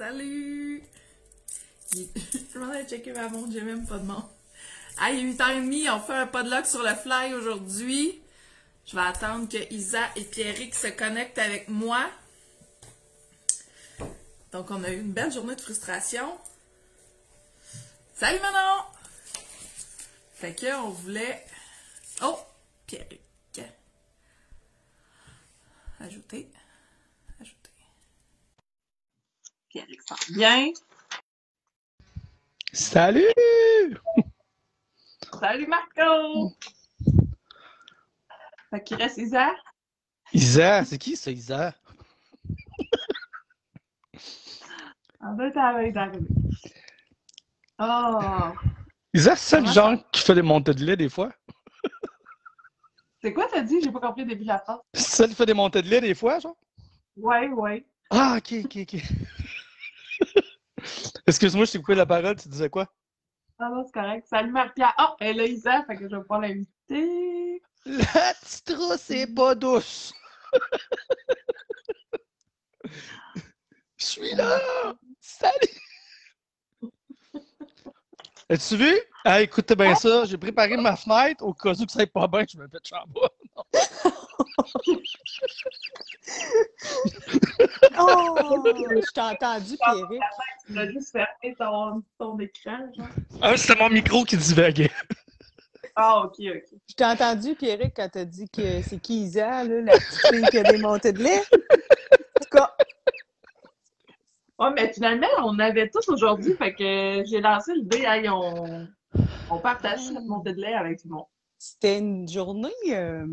Salut! Je m'en ai checké ma montre, j'ai même pas de montre. Ah, il est 8h30, on fait un podlock sur le fly aujourd'hui. Je vais attendre que Isa et Pierrick se connectent avec moi. Donc, on a eu une belle journée de frustration. Salut Manon! Fait que, on voulait... Oh! Pierrick. Ajouter. Ajouter. Sent bien. Salut! Salut Marco! Fait qu'il reste Isa? Isa, c'est qui ça, Isa? En deux temps d'arriver. Oh! Isa, c'est le genre qui fait des montées de lait des fois? C'est quoi t'as dit? J'ai pas compris le début de la phrase. C'est ça qui fait des montées de lait des fois, genre? Ouais, ouais. Ah, ok, ok, ok. Excuse-moi, je t'ai coupé la parole, tu disais quoi? Ah non, c'est correct. Salut Marie-Pierre. Oh, elle a Isa, fait que je vais pas l'inviter. La petite rousse est pas douce! Je suis là! Salut! As-tu vu? Ah, écoutez bien ça, j'ai préparé ma fenêtre au cas où que ça aille pas bien, je me pète en bas. Oh! Je t'ai entendu, Pierrick. Tu vas juste fermer ton, ton écran, genre. Ah, c'était mon micro qui divaguait. Ah, ok, ok. Je t'ai entendu, Pierrick, quand t'as dit que c'est qui Isa, là, la petite fille qui a des montées de lait. En tout cas, Ouais, mais finalement, on avait tous aujourd'hui, fait que j'ai lancé l'idée, hey, on, on partage notre montée de lait avec tout le monde. c'était une journée. euh,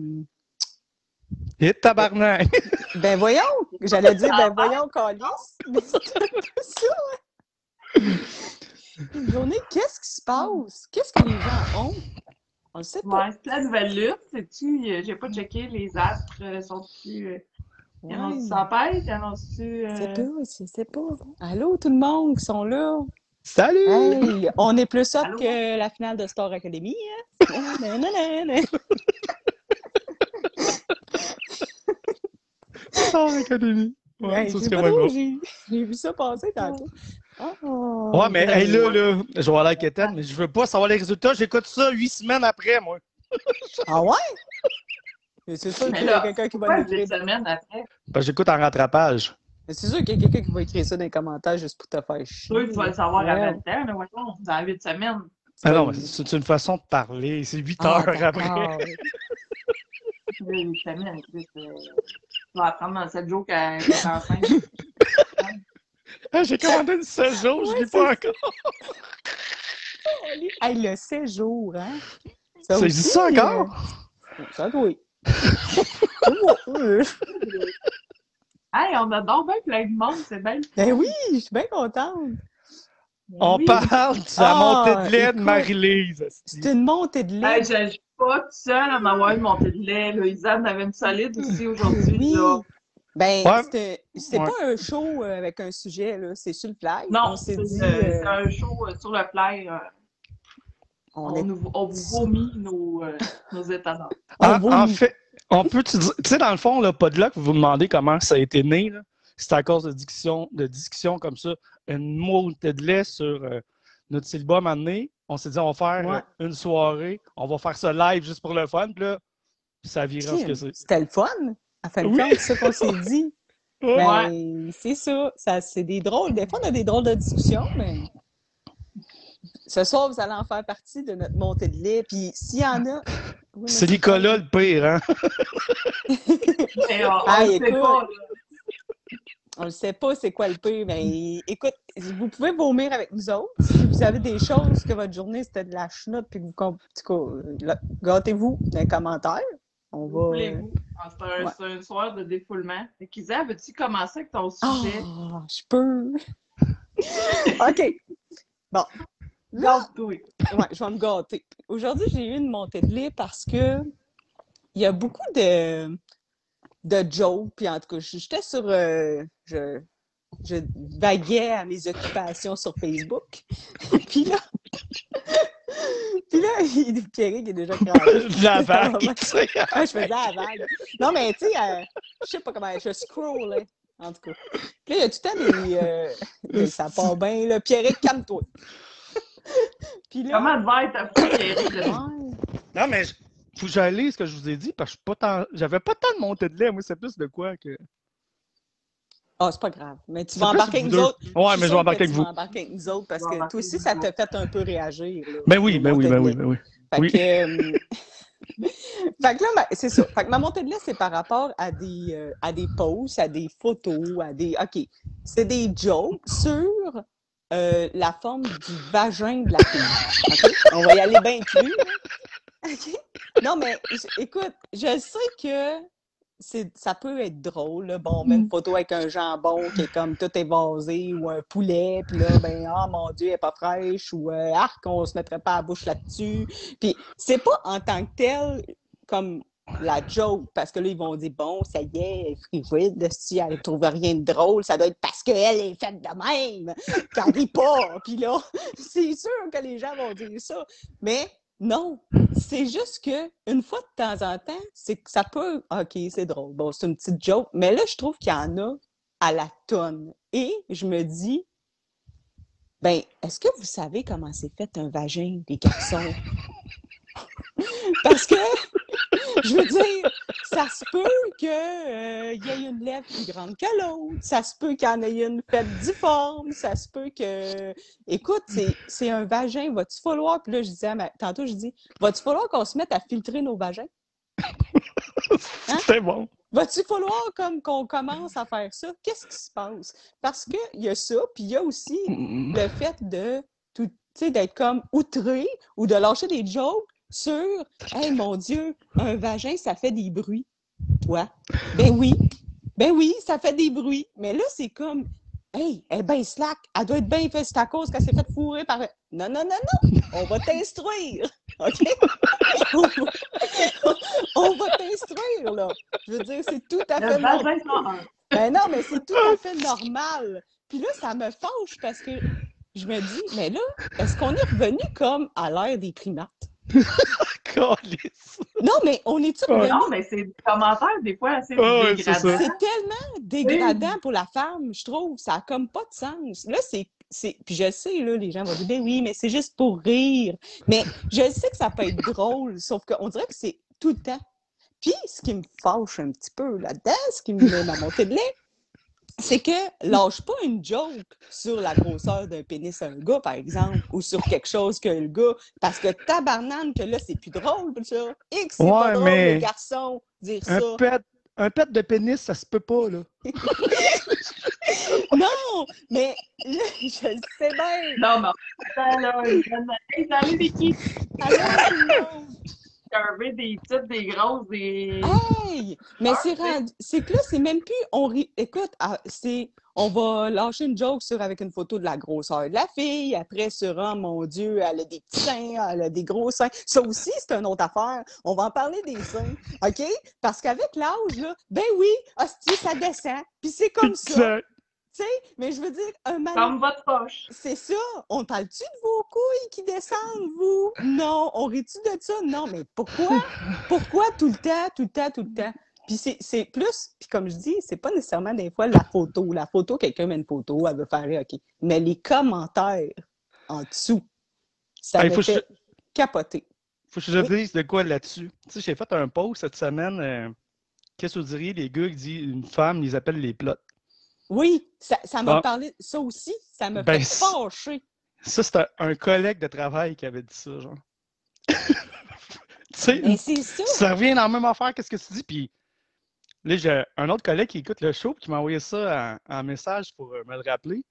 Et tabarnak! Ben voyons! J'allais dire, ben voyons, Calice. Mais c'était un peu ça, ouais. Une journée, qu'est-ce qui se passe? Qu'est-ce que les gens ont? On le sait pas. Ouais, c'est la nouvelle lune, sais-tu? euh, J'ai pas checké, les astres euh, sont-tu. Euh, ils Ouais. annoncent-tu tempête? Ils annoncent-tu. Je sais Euh... pas, je sais pas. Allô, tout le monde qui sont là? Salut! Hey, on est plus hot Allô? que la finale de Star Academy, hein? Star Academy! Ouais, Hey, ça j'ai j'ai vu ça passer tantôt. Oh, Ouais, mais hey, là, là, je vais aller à mais je veux pas savoir les résultats. J'écoute ça huit semaines après, moi. Ah ouais? Mais C'est sûr qu'il y a quelqu'un qui va l'écrire. huit semaines après? Que j'écoute en rattrapage. Mais C'est sûr qu'il y a quelqu'un qui va écrire ça dans les commentaires juste pour te faire chier. Toi, tu vas le savoir Ouais. avant le temps, là, voyons, dans huit semaines. Ah non, mais c'est une façon de parler. C'est huit Ah, heures après. d'accord. Huit semaines, Chris, euh, tu vas apprendre dans sept jours qu'elle est enceinte. Ah, J'ai commandé une 16 jours, je Ouais, l'ai pas encore. Hey, le séjour, hein? Ça existe ça encore? Ça doit. Hey, on adore bien plein de monde, c'est bien. Ben oui, je suis bien contente. On Oui. parle de la Ah, montée de lait de. Marie-Lise. C'est une montée de lait. Hey, je suis pas toute seule à m'avoir une montée de lait. Là. Isa en avait une solide aussi aujourd'hui. Oui. là. Ben, Ouais. c'était c'était Ouais. pas un show euh, avec un sujet, là. C'est sur le fly. Non, on c'est euh, euh, c'est un show sur le fly. euh, on on, est nous- on vous vomit nos, euh, nos états d'âme. on En, vomit. en fait, on peut tu dire- tu sais, dans le fond, le podlock, vous vous demandez comment ça a été né. là. C'est à cause de discussions de discussions comme ça. Une montée de lait sur euh, notre moment donné. On s'est dit, on va faire Ouais. euh, une soirée. On va faire ça live juste pour le fun. Puis là, ça vira ce que c'est. C'était le fun. À fin de Oui. c'est ça qu'on s'est dit. Ouais. Ben, c'est ça. ça c'est des drôles. Des fois, on a des drôles de discussions, mais. Ce soir, vous allez en faire partie de notre montée de lait. Puis s'il y en a. Oui, C'est Nicolas le pire, hein? Mais on, on Ah, le sait écoute. pas. là. On ne sait pas c'est quoi le pire, mais écoute, vous pouvez vomir avec nous autres. Si vous avez des choses que votre journée c'était de la chenoute, puis que vous gâtez-vous dans les commentaires. On va. Voulez-vous? Ah, C'est un, ouais. c'est un soir de défoulement. Qu'Isa, veux-tu commencer avec ton Ah, sujet? je peux. OK. Bon. Garde-toi. ouais, je vais me gâter. Aujourd'hui, j'ai eu une montée de lait parce que il y a beaucoup de, de jokes. Puis en tout cas, j'étais sur. euh, je, je vaguais à mes occupations sur Facebook. puis là. puis là, il- Pierrick est déjà cravé. La vague, je faisais la vague. Non, mais tu sais, euh, je sais pas comment, je scrollais. En tout cas. Puis là, il y a tout le temps des. euh, des- ça part bien, là. Pierrick, calme-toi. Puis là. Comment devait être ta. Non, mais je- faut que j'aille lire ce que je vous ai dit parce que je suis pas tant... j'avais pas tant de montée de lait. Moi, c'est plus de quoi que. Ah, c'est pas grave. Mais tu vas embarquer avec nous autres. Ouais, suis mais je vais embarquer que avec tu vous. vas embarquer avec nous autres parce que toi aussi, ça t'a fait un peu réagir. là, Ben oui, ben oui, ben oui, ben oui. Fait Oui. que, euh, fait que là, ma- c'est ça. Fait que ma montée de lait, c'est par rapport à des, euh, à des posts, à des photos, à des. OK. C'est des jokes sur euh, la forme du vagin de la fille. On va y aller bien. OK? Non, mais écoute, je sais que ça peut être drôle. là. Bon, on met une photo avec un jambon qui est comme tout évasé ou un poulet, puis là, ben, ah mon Dieu, elle est pas fraîche, ou euh, arc, on se mettrait pas la bouche là-dessus. Puis c'est pas en tant que tel comme la joke, parce que là, ils vont dire, bon, ça y est, elle est si elle ne trouve rien de drôle, ça doit être parce qu'elle est faite de même, qu'elle rit pas. Puis là, c'est sûr que les gens vont dire ça. Mais non, c'est juste que une fois de temps en temps, c'est que ça peut, OK, c'est drôle, bon, c'est une petite joke, mais là, je trouve qu'il y en a à la tonne. Et je me dis, ben, est-ce que vous savez comment c'est fait un vagin, les garçons? Parce que, je veux dire, ça se peut qu'il y ait une lèvre plus grande que l'autre, ça se peut qu'il y en ait une faite difforme, ça se peut que... Écoute, c'est- un vagin, va-tu falloir... Puis là, je disais, ma- tantôt, je dis, va-tu falloir qu'on se mette à filtrer nos vagins? Hein? C'est bon. Va-tu falloir comme qu'on commence à faire ça? Qu'est-ce qui se passe? Parce qu'il y a ça, puis il y a aussi le fait de d'être comme outré ou de lâcher des jokes sur Hey mon Dieu, un vagin, ça fait des bruits. Toi? Ben oui. Ben oui, ça fait des bruits. Mais là, c'est comme Hey, elle est bien slack, elle doit être bien faite, c'est à cause qu'elle s'est fait fourrer par. Non, non, non, non! On va t'instruire! OK? on va, t'instruire, là! Je veux dire, c'est tout à fait normal. vagin 101. Ben non, mais c'est tout à fait normal. Puis là, ça me fâche parce que je me dis, mais là, est-ce qu'on est revenu comme à l'ère des primates? Non, mais on est-tu Ouais. Non, mais c'est des commentaires, des fois, assez Ah ouais, c'est ça. dégradants. C'est tellement dégradant pour la femme, je trouve. Ça a comme pas de sens. Là, c'est. c'est- Puis je sais, là, les gens vont dire, ben oui, mais c'est juste pour rire. Mais je sais que ça peut être drôle, sauf qu'on dirait que c'est tout le temps. Puis ce qui me fâche un petit peu là-dedans, ce qui me met ma montée de lait, c'est que lâche pas une joke sur la grosseur d'un pénis à un gars, par exemple, ou sur quelque chose que le gars. Parce que tabarnane, que là, c'est plus drôle, ça. X, c'est pas Ouais, drôle, mais les garçons, dire ça. Un pet, un pet de pénis, ça se peut pas, là. Non, mais là, je le sais bien. Non, mais attends, là, monde. Des petites, des grosses, des... Hey! Mais c'est rendu. C'est que là, c'est même plus. On. Écoute, ah, c'est. On va lâcher une joke sur avec une photo de la grosseur de la fille. Après, sur oh mon Dieu, elle a des petits seins, elle a des gros seins. Ça aussi, c'est une autre affaire. On va en parler des seins. OK? Parce qu'avec l'âge, là, ben oui, hostie, ça descend. Puis c'est comme ça. Ça- Tu sais, mais je veux dire, un mal. Comme votre poche. C'est ça. On parle-tu de vos couilles qui descendent, vous? Non. On rit-tu de ça? Non, mais pourquoi? Pourquoi tout le temps, tout le temps, tout le temps? Puis c'est- c'est plus, puis comme je dis, c'est pas nécessairement des fois la photo. La photo, quelqu'un met une photo, elle veut faire OK. Mais les commentaires en dessous, ça Hey, me faut que fait capoter. Faut que je Oui. dise de quoi là-dessus. Tu sais, j'ai fait un post cette semaine. euh, Qu'est-ce que vous diriez, les gars qui disent une femme, ils appellent les plots? Oui, ça ça m'a parlé, ça aussi, ça me Ben, fait fâcher. Ça, c'est un, un collègue de travail qui avait dit ça, genre. tu sais, Mais c'est ça. ça revient dans la même affaire qu'est-ce que tu dis. Puis là, j'ai un autre collègue qui écoute le show qui m'a envoyé ça en, en message pour euh, me le rappeler.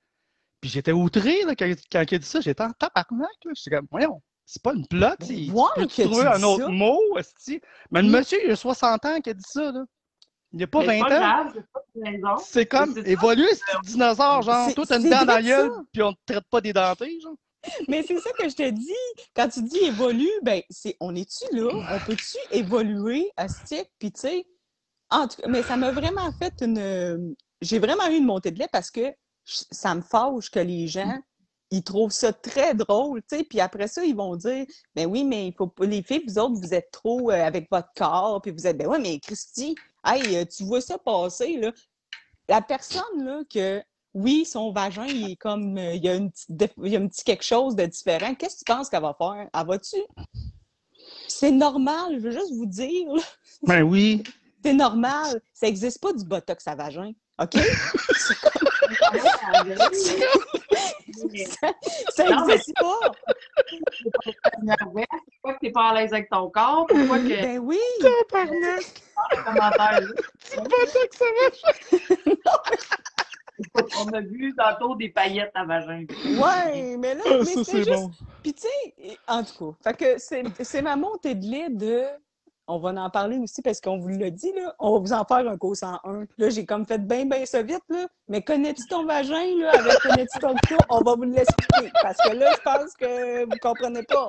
Puis j'étais outré là, quand, quand il a dit ça. J'étais en tabarnak. là. J'étais comme, voyons, c'est pas une plotte. Ben, tu ouais, tu trouver un autre ça. mot? Mais le Mm. monsieur, il a 60 ans qui a dit ça. Là. Il n'y a pas Mais 20 c'est ans. c'est comme évoluer, c'est un dinosaure, genre, toi, t'as une dent dans la puis on te traite pas des dentés, genre. Mais c'est ça que je te dis. Quand tu dis évolue, ben, c'est, on est-tu là? On peut-tu évoluer à stick? Puis, tu sais, en tout cas, mais ça m'a vraiment fait une. J'ai vraiment eu une montée de lait parce que ça me fâche que les gens, ils trouvent ça très drôle, tu sais. Puis après ça, ils vont dire, ben oui, mais il faut pas. Les filles, vous autres, vous êtes trop euh, avec votre corps, puis vous êtes, ben ouais, mais Christy, hey, euh, tu vois ça passer, là. la personne, là, que oui, son vagin, il est comme, euh, il y a, une petite il y a un petit quelque chose de différent. Qu'est-ce que tu penses qu'elle va faire? Elle va-tu? C'est normal, je veux juste vous dire, là, Ben oui. c'est normal. Ça n'existe pas du botox à vagin, OK? ça n'existe pas. Pourquoi que t'es pas à l'aise avec ton corps? Pourquoi que Ben oui! Tabarnak! là? C'est pas ça que ça va. On a vu tantôt des paillettes à vagin. Ouais, mais là, Ah, mais ça, c'est juste... bon. Puis tu sais, en tout cas, fait que c'est c'est ma montée de lait de... On va en parler aussi parce qu'on vous l'a dit, là. On va vous en faire un cours 101. Là, j'ai comme fait bien, bien ça vite, là. Mais connais-tu ton vagin, là, avec connais-tu ton cul? On va vous l'expliquer. Parce que là, je pense que vous comprenez pas.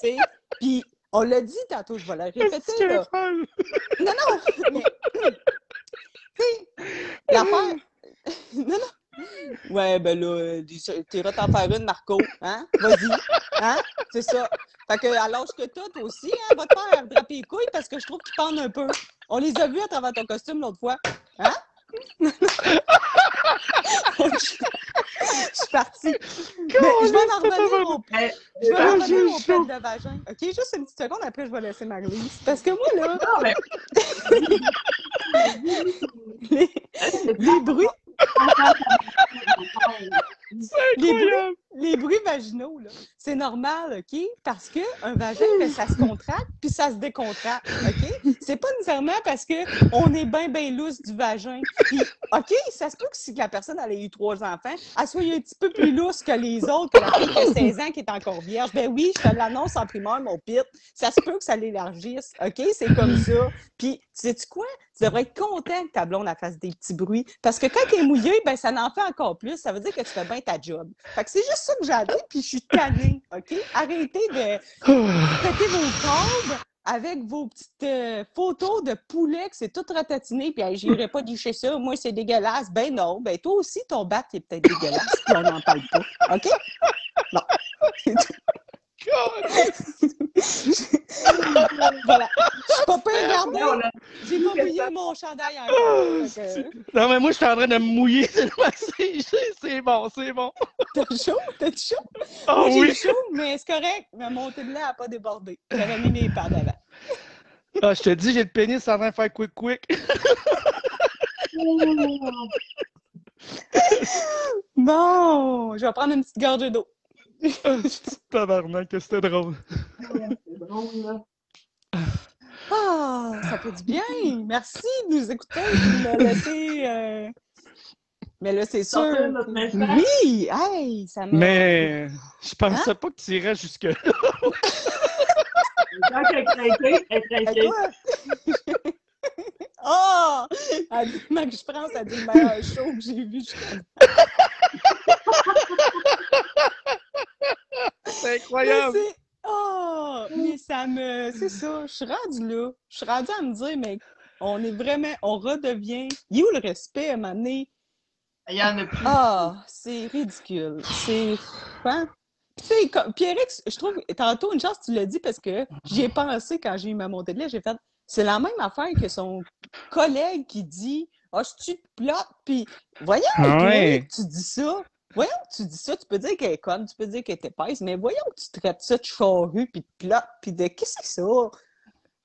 Tu sais? Puis, on l'a dit tantôt, je vais la répéter, là. Non, non, mais. Tu sais, l'affaire. non, non. Ouais, ben là, tu iras t'en faire une, Marco. Hein? Vas-y. Hein? C'est ça. Fait que, à l'âge que t'as, toi aussi, hein, va te faire draper les couilles parce que je trouve qu'ils pendent un peu. On les a vus à travers ton costume l'autre fois. Hein? je suis partie. Mais je vais en revenir au Mais, je vais Ah, revenir au pet de vagin. OK, juste une petite seconde, après je vais laisser Marie-Lise. Parce que moi, là, non, mais les, les bruits, 哈哈哈哈哈哈哈哈 les bruits, les bruits vaginaux, là, c'est normal, OK? Parce qu'un vagin, ben, ça se contracte puis ça se décontracte, OK? C'est pas nécessairement parce qu'on est bien, bien lousse du vagin. Puis, OK, ça se peut que si la personne elle a eu trois enfants, elle soit un petit peu plus lousse que les autres, que la fille qui a 16 ans qui est encore vierge. Ben oui, je te l'annonce en primaire, mon pit. Ça se peut que ça l'élargisse, OK? C'est comme ça. Puis, sais-tu quoi? Tu devrais être content que ta blonde fasse des petits bruits. Parce que quand elle est mouillée, ben ça en fait encore plus. Ça veut dire que tu fais bien ta job. Fait que c'est juste ça que j'ai à puis je suis tannée, OK? Arrêtez de péter vos câbles avec vos petites euh, photos de poulet que c'est tout ratatiné, puis hey, j'irai pas licher ça, moi c'est dégueulasse. Ben non, ben toi aussi ton bat est peut-être dégueulasse, puis on n'en parle pas. OK? Bon. Voilà. Je suis pas pire gardée. on a- J'ai pas mouillé mon chandail encore. Fait que- Non, mais moi, je suis en train de me mouiller. C'est bon, c'est bon. T'as chaud? T'as chaud? Ah Moi, j'ai oui! chaud, mais c'est correct. Ma montée de lait n'a pas débordé. J'avais mis mes pads avant. Ah, je te dis, j'ai le pénis en train de faire quick quick. Bon, je vais prendre une petite gorgée d'eau. Tabarnak, que c'était drôle. C'est drôle, là. Ah, ça fait du bien. Merci de nous écouter et de me laisser. euh, Mais là, c'est sûr. Oui, hey, ça m'a. Mais je Hein? pensais pas que tu irais jusque-là. Quand elle est craquée, elle quoi? Ah! Elle dit, Max France a dit le meilleur show que j'ai vu jusqu'à C'est Mais incroyable. c'est- Ah! Mais ça me. C'est ça, je suis rendue là. Je suis rendue à me dire, mais on est vraiment. On redevient. Il est où le respect à un moment donné? Il y en a plus. Ah! C'est ridicule. C'est. Hein? Tu sais, comme- Pierrick, je trouve, tantôt, une chance, tu l'as dit parce que j'y ai pensé quand j'ai eu ma montée de lait. J'ai fait. C'est la même affaire que son collègue qui dit Ah, je tu te plotte, puis voyons, Ah ouais. tu dis ça. Voyons que tu dis ça, tu peux dire qu'elle est conne, tu peux dire qu'elle est épaisse, mais voyons que tu traites ça de charrue, puis de plotte, puis de qu'est-ce que c'est ça?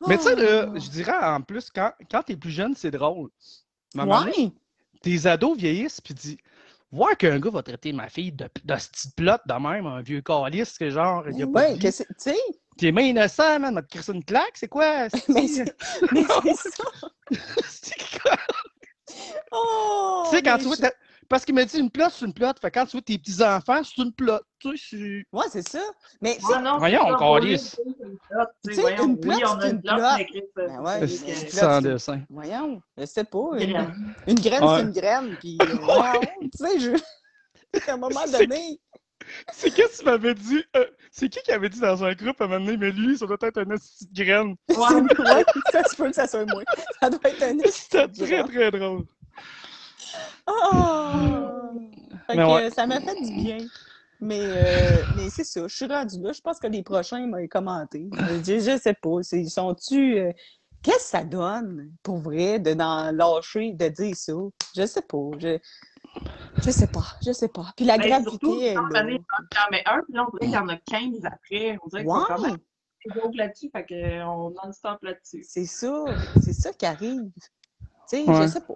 Mais tu sais, là, Ah. je dirais en plus, quand, quand t'es plus jeune, c'est drôle. Ouais, tes ados vieillissent, puis dis, voir qu'un gars va traiter ma fille de, de petite plotte de même, un vieux calice, que genre, il y a pas ouais, de vie. que c'est- tu sais, T'es bien innocent, man, notre crisser une claque, c'est quoi? mais C'est- ça. c'est quoi? Oh, tu sais, quand tu vois, parce qu'il m'a dit une plotte, c'est une plotte. Fait que quand tu vois tes petits-enfants, c'est une plotte. Tu sais, c'est- Ouais, c'est ça. Mais Ah non, Voyons, une plotte, tu sais, une plotte, oui, on a c'est une plotte, Ben ouais, sans dessin. voyons, je sais pas. Une, Graine. une graine, Ouais. c'est une graine, puis euh, tu sais, je... à un moment donné, C'est qu'est-ce que tu m'avais dit? euh, c'est qui qui avait dit dans un groupe à un moment donné, mais lui, ça doit être une petite graine. ouais, ça se peut que ça soit moi. Ça doit être un C'était très, très drôle. Fait Mais que ouais. ça m'a fait du bien. Mais, euh, mais c'est ça, je suis rendue là. Je pense que les prochains m'ont commenté. Je, je sais pas. c'est- Ils sont-tu. euh, qu'est-ce que ça donne, pour vrai, de dans lâcher, de dire ça? Je sais pas. Je, je sais pas. Je sais pas. Puis la Ben, gravité, surtout, elle, on en met un, puis là, on dirait qu'il y en a 15 après. On dirait que c'est quand même gros là-dessus, fait qu'on non-stop là-dessus. c'est ça. C'est ça qui arrive. Tu sais, Ouais. je sais pas.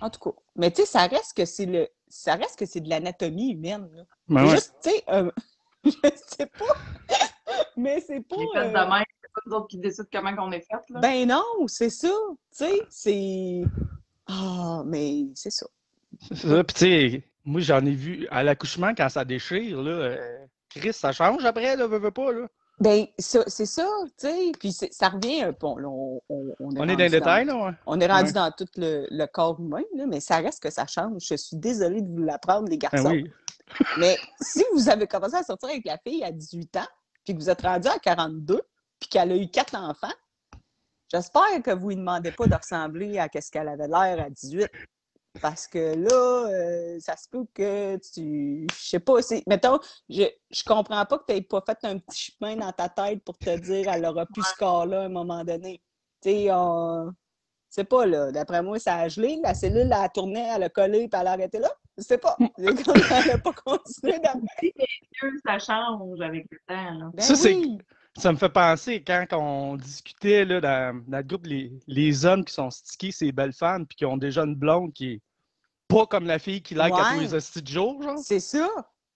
En tout cas. Mais tu sais, ça reste que c'est le. Ça reste que c'est de l'anatomie humaine. Là. Ben ouais. Juste, tu sais, euh, je sais pas. Mais c'est pas. Les euh, de même, c'est pas nous autres qui décident comment on est fait, là. Ben non, c'est ça. Tu sais, c'est. Ah, mais c'est ça. C'est ça. Puis, tu sais, moi, j'en ai vu à l'accouchement, quand ça déchire, là, euh, Chris, ça change après, là, veux, veux pas, là. Ben, c'est ça, tu sais. Puis ça revient un peu. Bon, là, on, on, on On est dans rendu les détails, là, ouais. On est rendu Ouais. dans tout le, le corps humain, là, mais ça reste que ça change. Je suis désolée de vous l'apprendre, les Ben garçons. oui. Mais si vous avez commencé à sortir avec la fille à 18 ans, puis que vous êtes rendu à 42, puis qu'elle a eu quatre enfants, j'espère que vous ne lui demandez pas de ressembler à ce qu'elle avait l'air à 18. Parce que là, euh, ça se peut que tu. Je sais pas. Mettons, je, je comprends pas que tu n'aies pas fait un petit chemin dans ta tête pour te dire elle aura plus ce corps-là à un moment donné. Tu sais, on. C'est pas là. D'après moi, ça a gelé. La cellule, elle a tourné, elle a collé, puis elle a arrêté là. Je sais pas. C'est comme elle n'a pas continué d'après. Ça change avec le temps, là. Ben Ça, c'est-. Ça me fait penser quand on discutait là, dans, dans le groupe les, les hommes qui sont stickés, ces belles femmes, puis qui ont déjà une blonde qui est pas comme la fille qui like à tous Ouais. les hosties de jour, genre. C'est ça.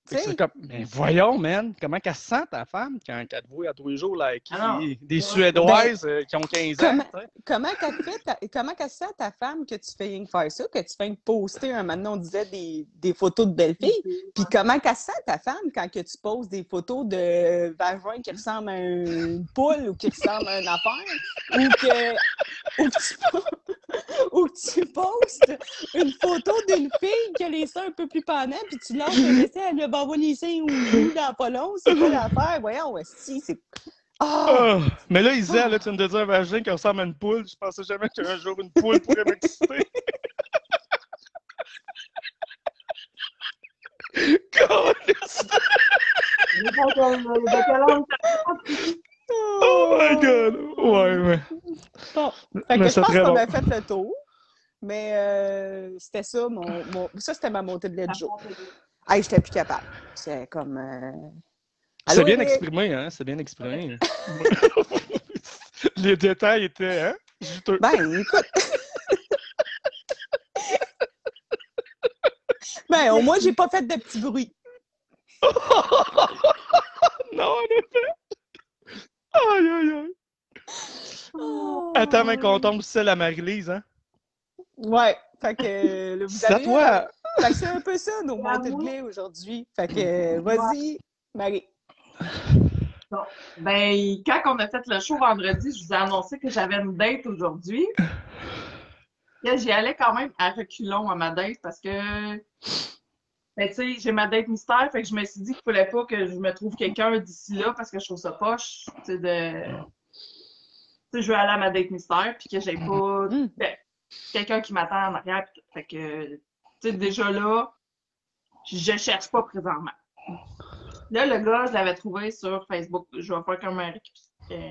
C'est comme, mais voyons, man, comment qu'elle se sent ta femme quand elle te voit à tous les jours, là, avec Ah des, Suédoises euh, qui ont 15 ans, Comment- qu'elle fait ta- comment qu'elle sent ta femme que tu fais rien que faire ça, que tu fais que poster un maintenant on disait des, des photos de belles filles, puis comment qu'elle sent ta femme quand que tu poses des photos de vagin qui ressemble à une poule ou qui ressemble à une affaire, ou que, ou que tu, que tu postes une photo d'une fille qui a les seins un peu plus pendants, puis tu lances un message, elle a seins ou dans long, c'est quoi l'affaire? Voyons, si, c'est... Ah! Ah! mais là, disait, là, tu me disais un vagin qui ressemble à une poule. Je pensais jamais qu'un jour une poule pourrait m'exciter. Oh my god! Ouais, ouais. Bon, fait Mais que je pense qu'on a fait le tour. Mais euh, c'était ça, mon, mon- ça, c'était ma montée de lait de jour. Hey, j'étais plus capable. C'est comme. euh, C'est bien exprimé, hein? C'est bien exprimé. Les détails étaient, hein? Juteux. Ben, écoute. ben, au moins, j'ai pas fait de petits bruits. non, en effet! Aïe, aïe, aïe! Attends, mais qu'on tombe celle à Marie-Lise, hein? Ouais, fait que euh, vous C'est à toi! Fait que c'est un peu ça, nos montées de lait aujourd'hui. Fait que, euh, vas-y, Marie. Ben, quand on a fait le show vendredi, je vous ai annoncé que j'avais une date aujourd'hui. J'y allais quand même à reculons à ma date parce que, ben, tu sais, j'ai ma date mystère, fait que je me suis dit qu'il fallait pas que je me trouve quelqu'un d'ici là parce que je trouve ça poche, tu sais, de... Tu sais, je veux aller à ma date mystère puis que j'ai pas Mm. ben, quelqu'un qui m'attend en arrière. Fait que, tu sais, déjà là, je cherche pas présentement. Là, le gars, je l'avais trouvé sur Facebook. Je vais faire comme un récap- euh,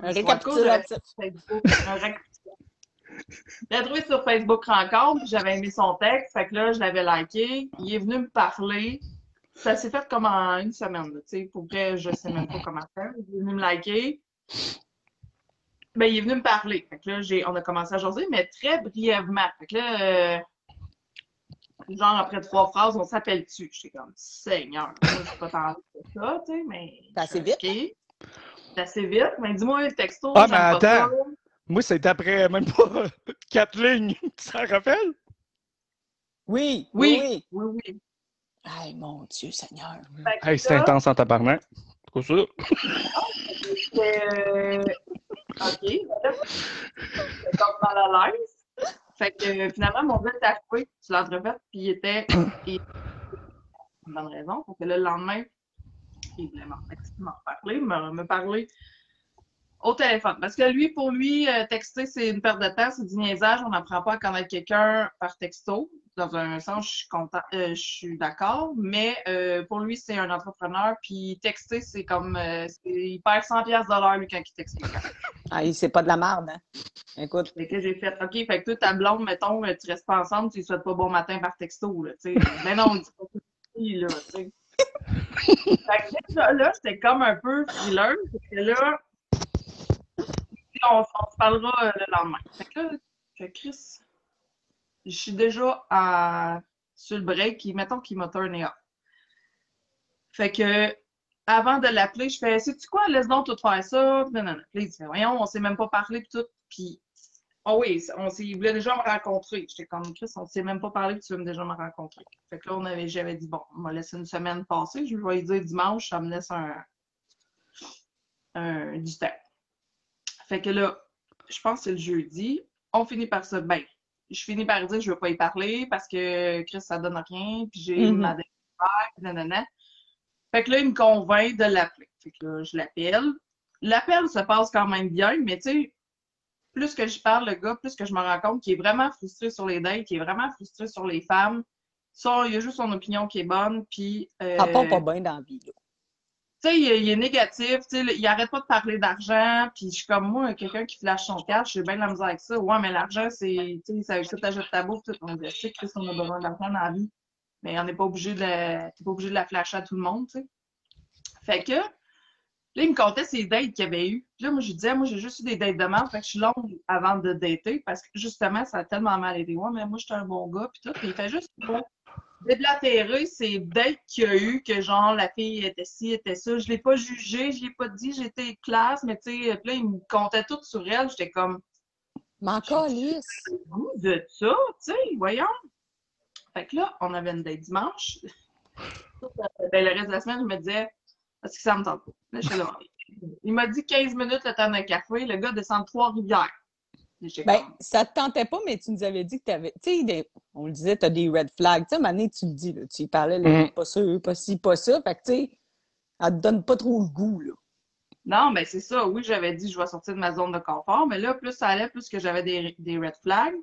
Un récapitulatif. Facebook, un récapitulatif. Je l'ai trouvé sur Facebook Rencontre, j'avais aimé son texte. Fait que là, je l'avais liké. Il est venu me parler. Ça s'est fait comme en une semaine, tu sais. Pour vrai, je sais même pas comment faire. Il est venu me liker. Ben, il est venu me parler. Fait que là, j'ai, on a commencé à jaser, mais très brièvement. Fait que là, euh, genre après trois phrases, on s'appelle-tu? J'étais comme, Seigneur, je suis pas tant ça, tu sais, mais. C'est assez vite. C'est assez vite. Mais dis-moi, le texto, Ah, mais ça. attends. Moi, c'est après même pas quatre lignes. Tu t'en rappelles? Oui, Oui. oui, oui. Oui, oui. Ay, mon Dieu, Seigneur. Hey, c'est intense en tabarnak. C'est quoi ça? euh, OK. j'étais comme mal à l'aise. Fait que euh, finalement, mon gars est arrivé sur l'entrefait, puis il était. il- Une bonne raison. Fait que là, le lendemain, il voulait m'en m'en parler, me, me parler au téléphone. Parce que lui, pour lui, euh, texter, c'est une perte de temps, c'est du niaisage. On n'apprend pas à connaître quelqu'un par texto. Dans un sens, je suis content, euh, je suis d'accord, mais euh, pour lui, c'est un entrepreneur, puis texter, c'est comme, euh, il perd 100 pièces l'heure, lui, quand il texte. Ah, c'est pas de la merde, hein? Écoute. Fait que j'ai fait, OK, fait que toi, ta blonde, mettons, tu restes pas ensemble, tu lui souhaites pas bon matin par texto, là, tu sais. Ben non, il dit pas ça, là, tu sais. fait que déjà, là, j'étais comme un peu frileuse, parce que là, on, on se parlera euh, le lendemain. Fait que là, je je suis déjà à, sur le break, et mettons qu'il m'a turné off. Fait que, avant de l'appeler, je fais, sais-tu quoi, laisse donc tout faire ça. Non, non, non. Puis il dit, voyons, on s'est même pas parlé, puis tout. Puis, oh oui, on s'est, il voulait déjà me rencontrer. J'étais comme, Chris, on s'est même pas parlé, puis tu veux déjà me rencontrer. Fait que là, on avait, j'avais dit, bon, on m'a laissé une semaine passer. Je vais lui dire dimanche, ça me laisse un, un, du temps. Fait que là, je pense que c'est le jeudi. On finit par se, ben, je finis par dire, je veux pas y parler parce que Chris, ça donne rien, puis j'ai ma date de faire, puis nanana. Fait que là, il me convainc de l'appeler. Fait que là, je l'appelle. L'appel se passe quand même bien, mais tu sais, plus que je parle, le gars, plus que je me rends compte qu'il est vraiment frustré sur les dates, qu'il est vraiment frustré sur les femmes. Ça, il a juste son opinion qui est bonne, puis... euh, Ça pas bien dans la vie, là. Tu sais, il, est- négatif, tu sais, il arrête pas de parler d'argent, puis je suis comme moi, quelqu'un qui flash son cash, j'ai bien de la misère avec ça. Ouais, mais l'argent, c'est, tu sais, ça t'achètes ta bouffe, tout. On dit, sais, Chris, on a besoin d'argent dans la vie. Mais on n'est pas obligé de, la- pas obligé de la flasher à tout le monde, tu sais. Fait que, là, il me comptait ses dates qu'il avait eues. Puis là, moi, je lui disais, moi, j'ai juste eu des dates de merde, fait que je suis longue avant de dater, parce que justement, ça a tellement mal été. Ouais, mais moi, j'étais un bon gars, puis tout. Puis il fait juste, bon, déblatérer ces dates qu'il y a eu, que genre la fille était ci, était ça. Je l'ai pas jugé, je l'ai pas dit, j'étais classe, mais tu sais, là, il me comptait tout sur elle. J'étais comme, calisse. goût de ça, tu sais, voyons. Fait que là, on avait une date dimanche. Ben, le reste de la semaine, je me disais, parce que ça me tente pas. Là. Il m'a dit 15 minutes le temps d'un café. Le gars descend de Trois-Rivières. Ben, ça te tentait pas, mais tu nous avais dit que tu avais. Tu sais, on le disait, tu as des red flags. Tu sais, à un moment donné, tu le dis, là, tu y parlais, là, Mhm. pas sûr, pas ci, pas ça. Fait que, tu sais, elle te donne pas trop le goût, là. Non, mais c'est ça. Oui, j'avais dit je vais sortir de ma zone de confort, mais là, plus ça allait, plus que j'avais des, des red flags.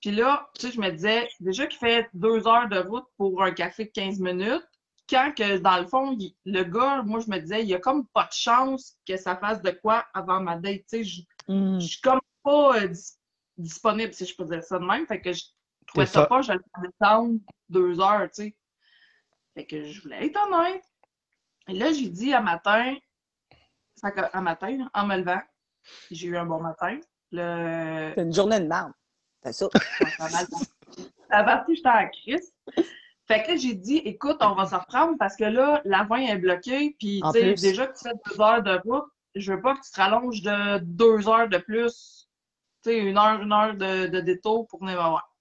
Puis là, tu sais, je me disais, déjà qu'il fait deux heures de route pour un café de 15 minutes, quand que, dans le fond, il- le gars, moi, je me disais, il y a comme pas de chance que ça fasse de quoi avant ma date. Tu sais, je, Mm. je suis comme pas euh, dis- disponible, si je peux dire ça de même. Fait que je trouvais ça ça. pas, faisais descendre deux heures, tu sais. Fait que je voulais être honnête. Et là, j'ai dit à matin, ça à matin, en me levant, j'ai eu un bon matin. Le... C'est une journée de merde. C'est ça. À partir, j'étais en crise. Fait que là, j'ai dit, écoute, on va se reprendre parce que là, la voie est bloquée. Puis, tu sais, déjà que tu fais deux heures de route, je veux pas que tu te rallonges de deux heures de plus. Tu sais, une heure, une heure de, de détour pour venir me voir.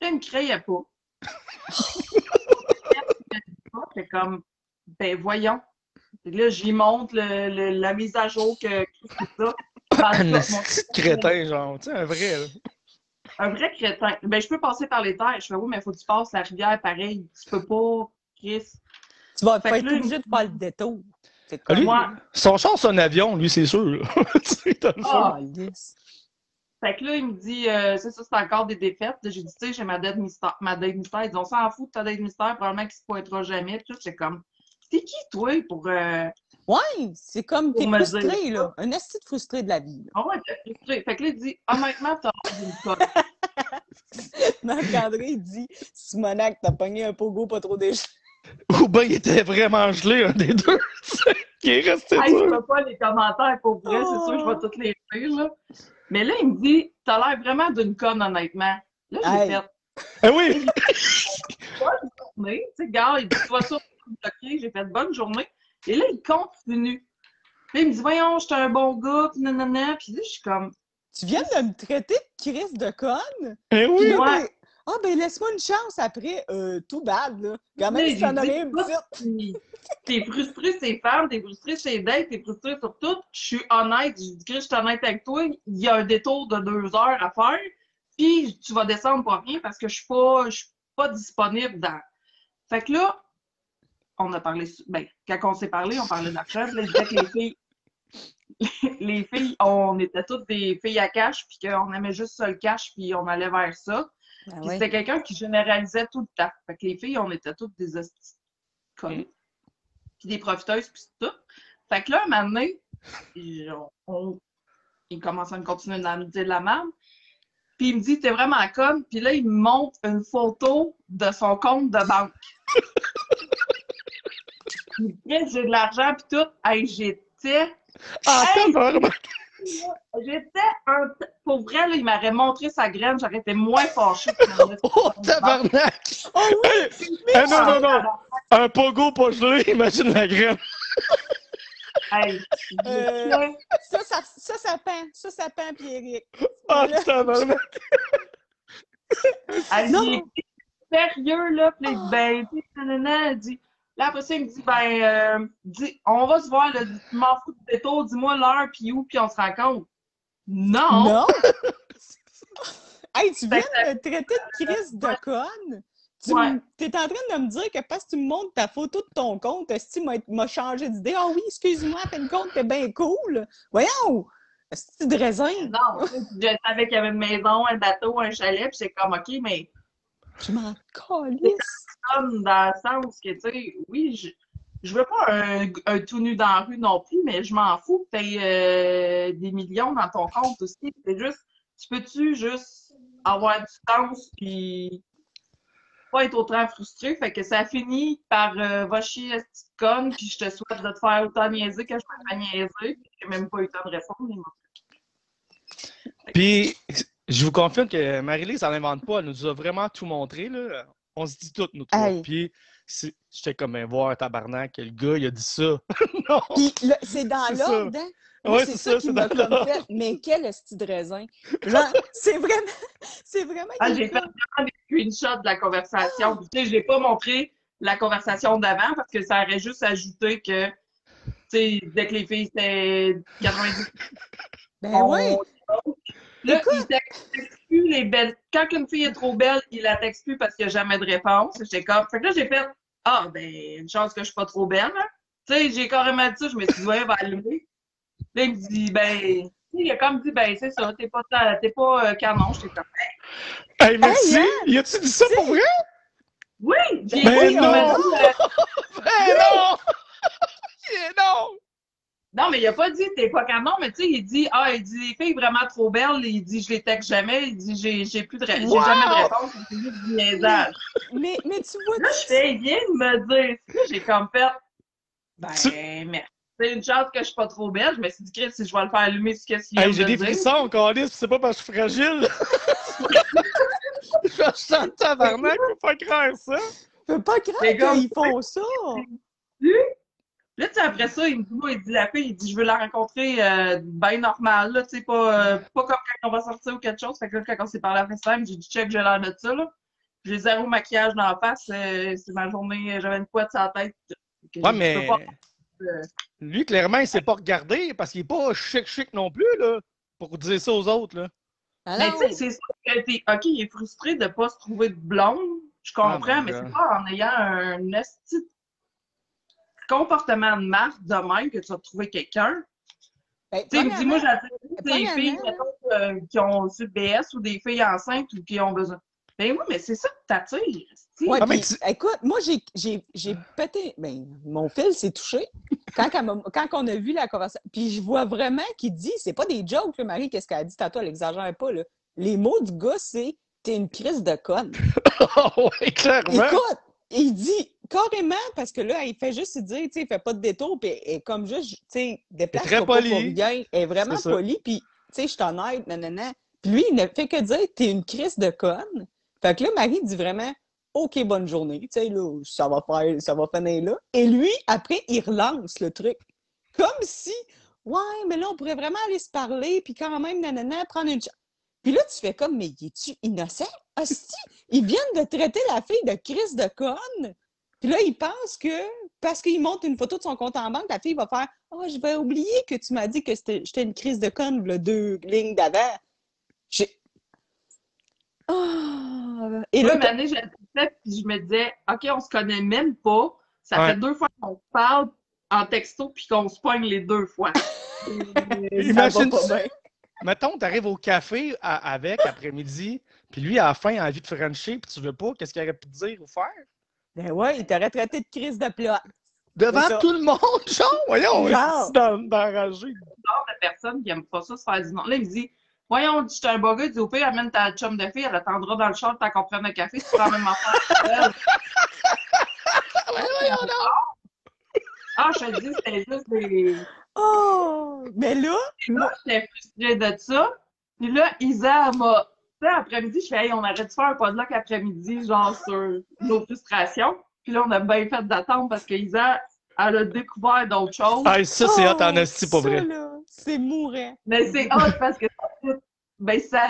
Là, il me criait pas. C'est comme, ben voyons. Puis là, j'y montre le- le- la mise à jour que que c'est ça. Un crétin, genre, tu sais, un vrai, là. Un vrai crétin. Ben, je peux passer par les terres. Je fais, oui, mais il faut que tu passes la rivière pareil. Tu peux pas, Chris. Tu vas Fait pas que être là, obligé de faire le détour. Ah, lui. Son char, c'est un avion, lui, c'est sûr. Ah. Ah, lisse. Fait que là, il me dit, euh, c'est ça, c'est encore des défaites. J'ai dit, tu sais, j'ai ma date mystère. Ma date mystère. Ils disent, on s'en fout de ta date mystère. Probablement qu'il se pointera jamais. Puis tout, c'est comme, t'es qui, toi, pour. Euh... Ouais, c'est comme, t'es frustré, dire. là. Un esti de frustré de la vie. là. Ah ouais, t'es frustré. Fait que là, il dit, honnêtement, t'as l'air d'une conne. Marc-André, il dit Simonac, t'as pogné un pogo pas trop déchiré. Ou bien il était vraiment gelé, un des deux. tu sais, qui est resté Hey, je dur. peux pas les commentaires pour vrai, c'est sûr, je vais toutes les lire, là. Mais là, il me dit, t'as l'air vraiment d'une conne, honnêtement. Là, j'ai Hey. fait, Ah oui! journée. Tu sais, gars, il dit, toi, ça, OK, j'ai fait bonne journée. Et là, il continue. Là, il me dit, voyons, j'étais un bon gars, puis nanana. Puis là, je suis comme, Tu viens de me traiter de Chris de conne? Puis oui! Ouais. ben, Ah, ben laisse-moi une chance après. Euh, tout bad, là. Quand même, dit, une t'es frustré, ces femmes, t'es frustré, ces dates, t'es frustré sur tout. Je suis honnête, je dis que je suis honnête avec toi. Il y a un détour de deux heures à faire. Puis tu vas descendre pour rien parce que je suis pas, je suis pas disponible dans. Fait que là, on a parlé, ben, quand on s'est parlé, on parlait d'argent. Là, je disais que les filles, les filles, on était toutes des filles à cash, puis qu'on aimait juste ça le cash, puis on allait vers ça. Ah Puis c'était quelqu'un qui généralisait tout le temps. Fait que les filles, on était toutes des hosties connes. Puis des profiteuses, puis tout. Fait que là, un moment donné, on, on- il commence à me continuer à me dire de la merde. Puis il me dit, t'es vraiment conne. Puis là, il me montre une photo de son compte de banque. J'ai de l'argent, puis tout. Hey, j'étais Ah, Hey! tabarnak! J'étais un. Pour vrai, là, il m'aurait montré sa graine, j'aurais été moins fâchée. que- Oh, tabarnak! Oh oui! Eh, non, non, non! Un pogo pas gelé, imagine la graine! Hey, Euh, Ça, ça, ça, ça pend. Ça, ça pend, Pierrick. Ah, Voilà. tabarnak! Elle Non. dit, sérieux, là, puis ben, tu sais, nanana, elle dit, là, après ça, il me dit, ben, euh, dis, on va se voir, tu m'en fous du détour, dis-moi l'heure, puis où, puis on se rencontre. Non! Non! hey, tu viens de me traiter de crise de conne? Tu Ouais. t'es en train de me dire que parce que tu me montres ta photo de ton compte, que tu m'as changé d'idée? Ah oui, excuse-moi, une compte, t'es bien cool. Voyons! Est-ce que de raisin? Non, je savais qu'il y avait une maison, un bateau, un chalet, puis c'est comme, OK, mais Je m'en calisse. dans le sens que, tu sais, oui, je, je veux pas un, un tout nu dans la rue non plus, mais je m'en fous que aies des millions dans ton compte aussi. C'est juste, tu peux-tu juste avoir du sens puis pas être autant frustré? Fait que ça a fini par euh, va chier, cette petite conne, puis je te souhaite de te faire autant niaiser que je me fais niaiser, puis j'ai même pas eu le temps de répondre. Puis, je vous confirme que Marie-Lise, elle n'invente pas. Elle nous a vraiment tout montré. Là. On se dit tout, nous trois. Hey. Puis, j'étais comme, ben, voir, tabarnak, le gars, il a dit ça. non! C'est dans l'ordre, hein? Ouais, c'est ça, ça, qui c'est m'a dans comme l'ordre. fait. Mais quel esti de raisin! Genre, c'est vraiment. C'est vraiment. Ah, j'ai fait vraiment des screenshots de la conversation. Puis, Tu sais, je l'ai pas montré la conversation d'avant parce que ça aurait juste ajouté que, tu sais, dès que les filles étaient 90 Ben on- oui! Là, il texte plus les belles. Quand une fille est trop belle, il la texte plus parce qu'il n'y a jamais de réponse. J'étais comme. Fait que là, j'ai fait Ah, ben, une chance que je suis pas trop belle. hein. Tu sais, j'ai carrément dit ça. Je me suis dit, ouais, va allumer. Là, il me dit, ben, il a comme dit, ben, c'est ça, t'es pas, t'es pas euh, canon. J'étais comme, Hey, merci! Hey, hein? Y a-tu dit ça pour vrai? oui! J'ai Ben m'a non! dit, euh, Ben non! Eh non! Non, mais il a pas dit t'es pas canon, mais tu sais, il dit Ah, il dit les filles vraiment trop belles, il dit je les texte jamais, il dit j'ai j'ai plus de j'ai Wow! jamais de réponse, c'est juste du niaisage. Mais, mais tu vois, Là, je fais, il vient de me dire j'ai comme fait Ben Tu- merci. C'est une chance que je suis pas trop belle. Je me suis dit, Chris, si je vais le faire allumer, c'est qu'est-ce qu'il Hey, j'ai des frissons, Calis, c'est pas parce que je suis fragile. je sens tabarnak, faut pas croire ça. je peux pas croire Les gars, qu'ils font ça! Là, tu sais, après ça, il me dit, moi, il dit la fille, il dit, je veux la rencontrer euh, bien normale, là, tu sais, pas, euh, pas comme quand on va sortir ou quelque chose. Fait que là, quand on s'est parlé à FaceTime, j'ai dit, check, j'ai l'air de ça, là. J'ai zéro maquillage dans la face, euh, c'est ma journée, j'avais une couette sur la tête. Ouais, mais pas- lui, clairement, il s'est pas regardé parce qu'il est pas chic-chic non plus, là, pour dire ça aux autres, là. Ah Mais tu sais, c'est sûr que t'es, OK, il est frustré de pas se trouver de blonde, je comprends, Ah, my mais God. c'est pas en ayant un esti de comportement de marque de même que tu vas trouver quelqu'un. Ben, Tu sais, il me dit, moi, j'attends des filles euh, qui ont su BS ou des filles enceintes ou qui ont besoin. Ben oui, mais c'est ça que t'attires. Ouais, Ah, tu- écoute, moi, j'ai, j'ai, j'ai pété. Ben, mon fil s'est touché quand, quand on a vu la conversation. Puis je vois vraiment qu'il dit, c'est pas des jokes, là, Marie, qu'est-ce qu'elle a dit? Tantôt, elle exagère pas, là. Les mots du gars, c'est t'es une crise de conne. Ah ouais, clairement. Écoute, il dit carrément, parce que là, il fait juste se dire, tu sais, il fait pas de détour, puis comme juste, tu sais, déplace très pas pour poli. rien. Elle est vraiment polie, puis, tu sais, je t'en aide, nanana. Puis lui, il ne fait que dire, t'es une crise de conne. Fait que là, Marie dit vraiment, OK, bonne journée, tu sais, là, ça va faire, ça va finir là. Et lui, après, il relance le truc. Comme si, ouais, mais là, on pourrait vraiment aller se parler, puis quand même, nanana, prendre une chance. Puis là, tu fais comme, mais es-tu innocent? Hostie, ils viennent de traiter la fille de crise de conne. Puis là, ils pensent que, parce qu'il montre une photo de son compte en banque, la fille va faire, oh, je vais oublier que tu m'as dit que c'était- j'étais une crise de conne, là, deux lignes d'avant. J'ai. Ah! Et Là, fait, puis je me disais, OK, on se connaît même pas. Ça Ouais. fait deux fois qu'on se parle en texto puis qu'on se pogne les deux fois. Imagine pas bien. Mettons, t'arrives au café à- avec après-midi, puis lui, à la fin, il a envie de frencher, puis tu veux pas, qu'est-ce qu'il aurait pu te dire ou faire? Ben ouais, il t'aurait traité de crise de plat. Devant tout le monde, genre, voyons, Genre. c'est dans- d'enrager. genre de personne qui aime pas ça se faire dire non. Là, il me dit Voyons, je suis un beau gars, il dit au pire, amène ta chum de fille, elle attendra dans le char tant qu'on prenne un café, tu prends même affaire. Ah, je te dis, c'était juste des. Oh! Mais là, Là, j'étais frustrée de ça. Puis là, Isa elle m'a. Tu sais, après-midi, je fais, hey, on arrête de faire un podlock après-midi, genre sur nos frustrations. Puis là, on a bien fait d'attendre parce que Isa, elle a découvert d'autres choses. Ah, ça, c'est hot en oh, esti, pas ça, vrai. C'est mourant. Mais c'est hot parce que ben, ça,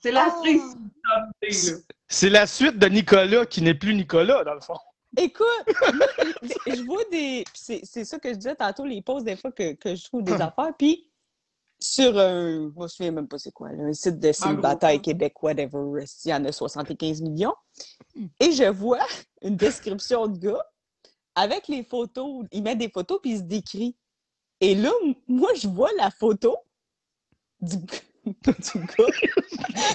c'est la Oh. sommet, là. C'est la suite de Nicolas qui n'est plus Nicolas, dans le fond. Écoute, je vois des. C'est ça que je disais tantôt, les posts des fois que, que je trouve des affaires. Puis sur un. Je me souviens même pas c'est quoi, là, un site de célibataire gros. Québec, whatever, il y en a 75 millions. Et je vois une description de gars avec les photos. Il met des photos puis il se décrit. Et là, moi, je vois la photo du, du gars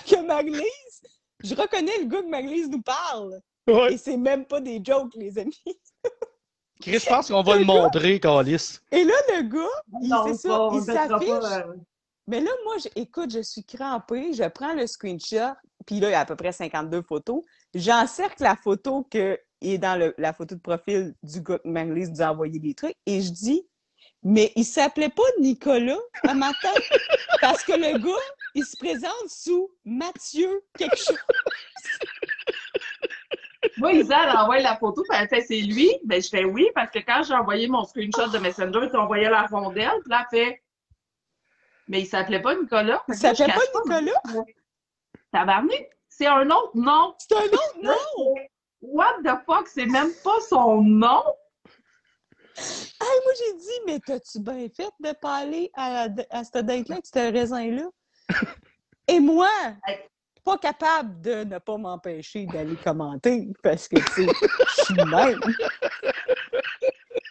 que Maglise. Je reconnais le gars que Maglise nous parle. Ouais. Et c'est même pas des jokes, les amis. Chris, je pense qu'on va le montrer, Calis. Et là, le gars, fait ça, il s'affiche. euh, Mais là, moi, je- écoute, je suis crampée, je prends le screenshot, puis là, il y a à peu près 52 photos. J'encercle la photo que est dans le- la photo de profil du gars que Maglise nous a envoyé des trucs, et je dis, mais il s'appelait pas Nicolas un matin, parce que le gars, il se présente sous Mathieu quelque chose. Moi, Isa, elle envoie la photo, puis elle fait c'est lui? Ben, je fais oui, parce que quand j'ai envoyé mon screenshot de Messenger, tu envoyais la rondelle, puis là, elle fait. Mais il s'appelait pas Nicolas. Il s'appelait pas Nicolas? Tabarnak, c'est un autre nom. C'est un autre nom! What the fuck, c'est même pas son nom. Hey, moi, j'ai dit, mais t'as-tu bien fait de pas aller à, à cette date-là, avec ce raisin-là? Et moi, pas capable de ne pas m'empêcher d'aller commenter parce que, tu sais, je suis même.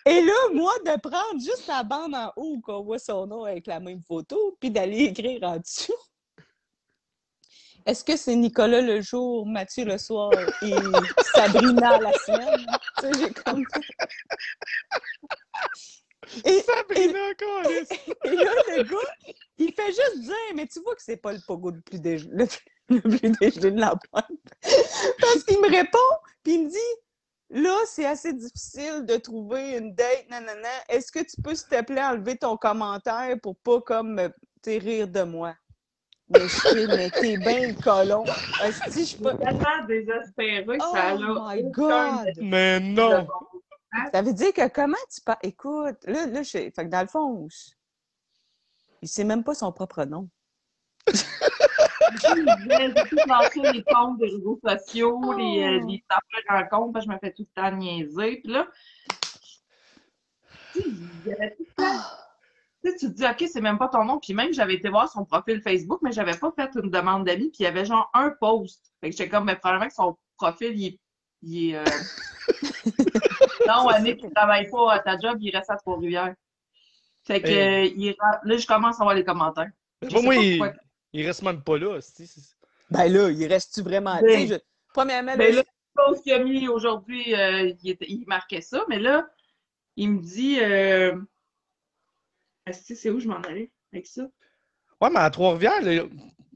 Et là, moi, de prendre juste la bande en haut qu'on voit son nom avec la même photo, puis d'aller écrire en dessous. Est-ce que c'est Nicolas le jour, Mathieu le soir et Sabrina la semaine? Tu sais, j'ai comme... Et, Sabrina, Calis. et là, le gars, il fait juste dire, mais tu vois que c'est pas le pogo le plus, le, le plus dégelé de la pointe. Parce qu'il me répond, puis il me dit, là, c'est assez difficile de trouver une date, nanana. Est-ce que tu peux, s'il te plaît, enlever ton commentaire pour pas comme me rire de moi? Mais je fais, mais t'es bien colon. Est-ce que je peux. tellement désespéré que Oh ça a my God! Mais non! bon. Ça veut dire que comment tu parles. Écoute, là, là, je... fait que dans le fond, je- il sait même pas son propre nom. Tout les comptes des réseaux sociaux, Oh. les, euh, les affaires rencontres, parce que je me fais tout le temps niaiser. Puis là, tu sais, il tu te dis, OK, c'est même pas ton nom. Puis même, j'avais été voir son profil Facebook, mais j'avais pas fait une demande d'amis. Puis il y avait genre un post. Fait que j'étais comme, mais probablement que son profil, il est. il est, euh, non, Annick, tu travailles pas à ta job, il reste à Trois-Rivières. Fait que, Hey. euh, il là, je commence à voir les commentaires. Il, pourquoi. Il reste même pas là. Ben là, il reste-tu vraiment. Ben, je- Premièrement, Ben là, post qu'il a mis aujourd'hui, euh, il, était- il marquait ça, mais là, il me dit euh... Est-ce que c'est où je m'en allais avec ça? Ouais, mais à Trois-Rivières, là,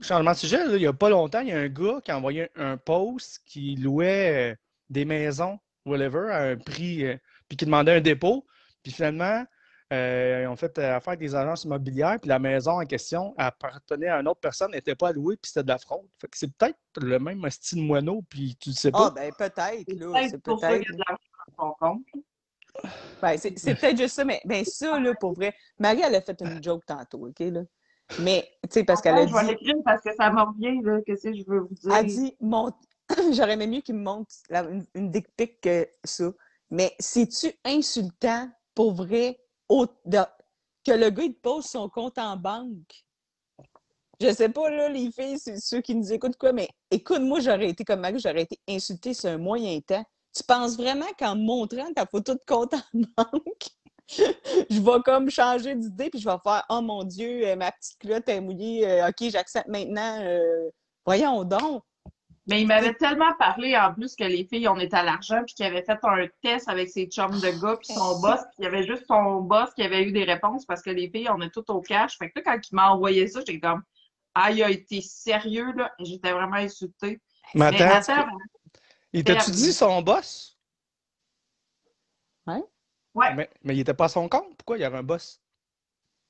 changement de sujet, là, il y a pas longtemps, il y a un gars qui a envoyé un, un post qui louait euh, des maisons, whatever, à un prix, euh, puis qui demandait un dépôt. Puis finalement, euh, ils ont fait euh, affaire avec des agences immobilières, puis la maison en question appartenait à une autre personne, n'était pas allouée, puis c'était de la fraude. Fait que c'est peut-être le même style moineau, puis tu le sais Ah, pas. ben peut-être, C'est là. peut-être de l'argent dans son compte. Ben, c'est c'est peut-être juste ça, mais ben, ça, là, pour vrai. Marie, elle a fait une joke tantôt, OK, là? Mais, tu sais, parce qu'elle a Attends, Je vais dit. l'écrire parce que ça me revient, là. Qu'est-ce que je veux vous dire? Elle dit, mon... j'aurais aimé mieux qu'il me montre la- une, une dick pic que ça. Mais c'est-tu insultant, pour vrai, que le gars, il te pose son compte en banque? Je sais pas, là, les filles, ceux qui nous écoutent quoi, mais écoute, moi, j'aurais été comme Marie, j'aurais été insultée sur un moyen temps. Tu penses vraiment qu'en montrant ta photo de compte en banque, je vais comme changer d'idée, puis je vais faire Oh mon Dieu, euh, ma petite culotte est mouillée, euh, ok, j'accepte maintenant. euh, voyons donc. Mais il m'avait tellement parlé en plus que les filles, on était à l'argent, puis qu'il avait fait un test avec ses chums de gars, puis son boss, puis il y avait juste son boss qui avait eu des réponses parce que les filles, on est toutes au cash. Fait que là, quand il m'a envoyé ça, j'étais comme Ah, il a été sérieux, là? Et J'étais vraiment insultée. Mais Mais attends, il t'a-tu dit son boss? ouais, Mais, mais il était pas à son compte? Pourquoi il y avait un boss?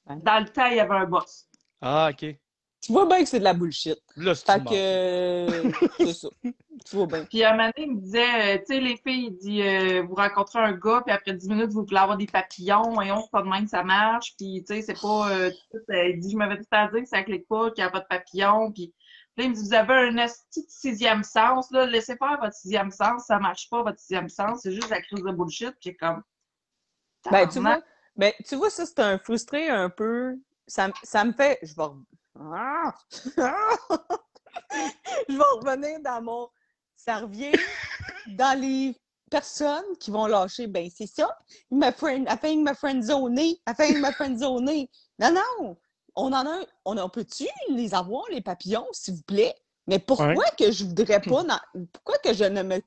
dans le temps, il y avait un boss. Ah, OK. Tu vois bien que c'est de la bullshit. Là, c'est Fait que euh, c'est ça. Tu vois bien. Puis un moment donné, il me disait, euh, tu sais, les filles, il dit, euh, vous rencontrez un gars, puis après 10 minutes, vous voulez avoir des papillons, et on pas de même que ça marche, puis tu sais, c'est pas, euh, euh, il dit, je m'avais tout à dire que ça clique pas, qu'il n'y a pas de papillons, puis là, il me dit, vous avez un de sixième sens, là, laissez faire votre sixième sens, ça marche pas, votre sixième sens, c'est juste la crise de bullshit, puis j'ai comme, Ben, tu vois, ben, tu vois, ça, c'est un frustré un peu. Ça, ça me fait. Je vais. Ah! je vais revenir dans mon. Ça revient dans les personnes qui vont lâcher. Ben, c'est ça. Il m'a friend... Elle fait me friendzoner. Elle fait me friendzoner. Non, non. On en a. un- On, en peut-tu les avoir, les papillons, s'il vous plaît? Mais pourquoi Ouais. que je voudrais pas. dans- Pourquoi que je ne me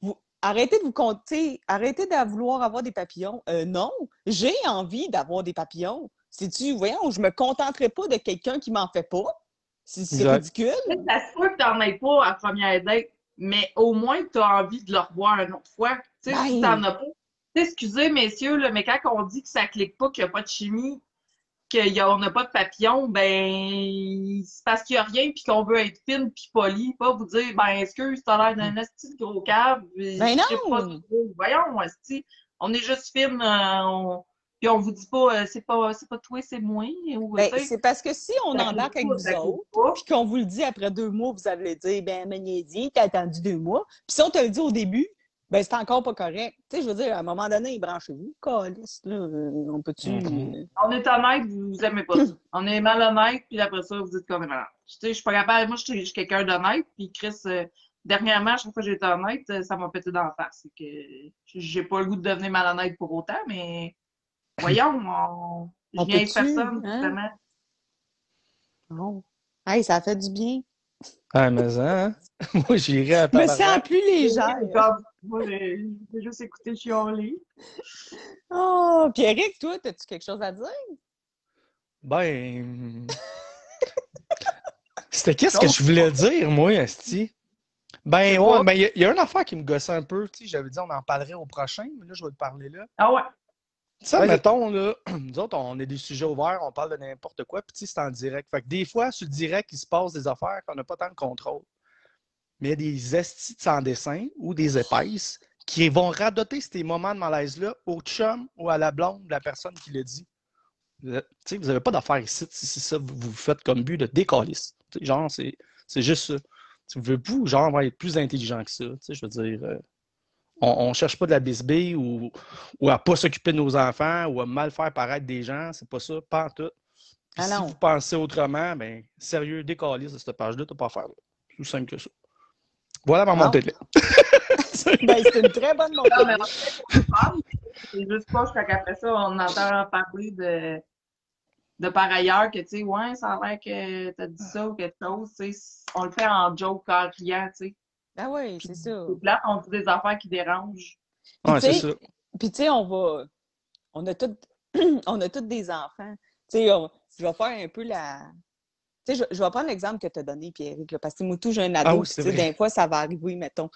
vous- arrêtez de vous compter, arrêtez de vouloir avoir des papillons. Euh, non, j'ai envie d'avoir des papillons. C'est-tu, voyons, je me contenterai pas de quelqu'un qui m'en fait pas. C'est ridicule. Ça se peut que t'en aies pas à première date, mais au moins tu as envie de le revoir une autre fois. Tu sais, si Ben. t'en as pas. Tu excusez, messieurs, là, mais quand on dit que ça clique pas, qu'il n'y a pas de chimie, qu'on n'a pas de papillon, ben c'est parce qu'il n'y a rien puis qu'on veut être fine puis poli, pas vous dire ben excuse, t'as l'air d'un esti de gros cave. puis Ben non! pas. Voyons, esti. On est juste fine, euh, on... puis on vous dit pas euh, c'est pas c'est pas toi, c'est moi. Ou, Ben, tu c'est parce que si on ça embarque avec vous autres, puis qu'on vous le dit après deux mois, vous allez dire, ben, Magnésie, t'as attendu deux mois. Puis si on te le dit au début, ben, c'est encore pas correct. Tu sais, je veux dire, à un moment donné, branchez-vous. Calice, là, euh, on peut-tu. Mhm. euh, On est honnête, vous aimez pas ça. On est malhonnête, puis après ça, vous dites qu'on est malade. Tu sais, je suis pas capable. Moi, je suis quelqu'un d'honnête, puis Chris, euh, dernièrement, chaque fois que j'ai été honnête, ça m'a pété dans la face. C'est que j'ai pas le goût de devenir malhonnête pour autant, mais voyons, on... je On viens avec peut-tu, personne, hein? justement. bon. Hey, ça fait du bien. Ah, mais hein? Moi, j'irais à Je me tabarnak. sens plus légère. Moi, j'ai juste écouté chialer. Oh, Pierrick, toi, as-tu quelque chose à dire? Ben. C'était qu'est-ce que je voulais dire, moi, Esti? Ben, ouais, ben, il y, a- il y a une affaire qui me gossait un peu. Tu sais, j'avais dit on en parlerait au prochain, mais là, je vais te parler là. Ah ouais. Sais, Vas-y. mettons, là, nous autres, on est des sujets ouverts, on parle de n'importe quoi, puis c'est en direct. Fait que des fois, sur le direct, il se passe des affaires qu'on n'a pas tant de contrôle. Mais il y a des estis sans dessin ou des épaisses qui vont radoter ces moments de malaise-là au chum ou à la blonde de la personne qui le dit. Vous sais, vous n'avez pas d'affaires ici si ça vous, faites comme but de sais, Genre, c'est juste ça. Si vous voulez vous, genre, on va être plus intelligent que ça? Tu sais, je veux dire, euh, on ne cherche pas de la bisbille ou, ou à pas s'occuper de nos enfants ou à mal faire paraître des gens. C'est pas ça, pas en tout. Puis Ah si vous pensez autrement, ben sérieux, décalisse de cette page-là, t'as pas à faire. là. Plus simple que ça. Voilà ma montée de lait. Ben, c'est une très bonne montée. Non, mais de on lait. C'est juste pas jusqu'à qu'après ça, on entend parler de, de par ailleurs que, tu sais, ouais, ça a l'air que t'as dit ça ou quelque chose, tu sais, on le fait en joke, en riant, tu sais. Ah oui, c'est ça. C'est plate, on dit des affaires qui dérangent. Ouais, c'est ça. Puis, tu sais, on va. On a toutes on a toutes des enfants. Tu sais, on- je vais faire un peu la. Tu sais, je, je vais prendre l'exemple que tu as donné, Pierrick, là, parce que moi, tout, j'ai un ado. Ah oui, tu sais, des fois, ça va arriver, mettons.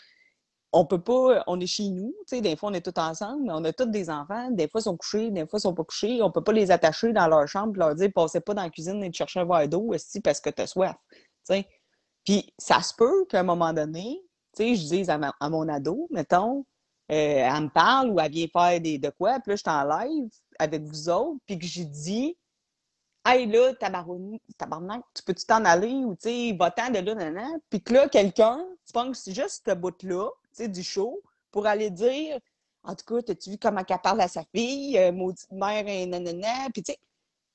On peut pas. On est chez nous, tu sais, des fois, on est tous ensemble, mais on a tous des enfants. Des fois, ils sont couchés, des fois, ils sont pas couchés. On peut pas les attacher dans leur chambre et leur dire, passez pas dans la cuisine et chercher un verre d'eau, aussi parce que tu as soif. Tu sais. Puis, ça se peut qu'à un moment donné, sais, je dise à, mon ado, mettons, euh, elle me parle ou elle vient faire des, de quoi, puis là, je suis en live avec vous autres, puis que j'ai dit Hey là, tabarnak, tu peux-tu t'en aller ou tu sais, va-t'en de là, nanana. Puis que là, quelqu'un, tu penses juste ce bout-là, tu sais, du show, pour aller dire En tout cas, t'as-tu vu comment elle parle à sa fille, euh, maudite mère et nanana, puis tu sais,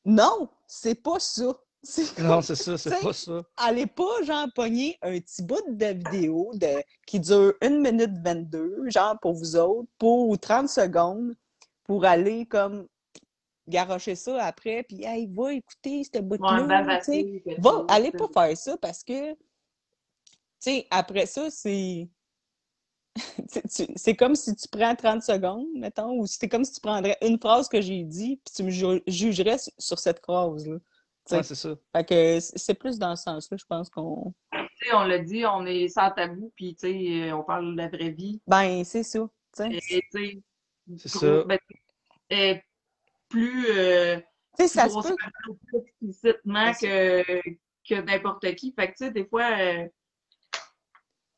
non, c'est pas ça. Non, c'est ça, c'est pas ça. allez pas, genre, pogner un petit bout de vidéo de, qui dure 1 minute 22, genre, pour vous autres, pour ou 30 secondes, pour aller comme garocher ça après, puis hey, va écouter cette Ouais, bout-là. tu sais. bavasser, quelque Va, allez pas faire ça parce que, tu sais, après ça, c'est. C'est comme si tu prends 30 secondes, mettons, ou c'est comme si tu prendrais une phrase que j'ai dit, puis tu me ju- jugerais sur- sur cette phrase-là. Ouais, c'est ça. Fait que c'est plus dans ce sens-là, je pense qu'on. Tu sais, on l'a dit, on est sans tabou, puis tu sais, on parle de la vraie vie. Ben, c'est ça. tu sais. Et, tu sais, C'est ça. ben, et plus, euh, Tu sais, plus ça se peut. plus explicitement C'est que, que n'importe qui. Fait que, tu sais, des fois, euh,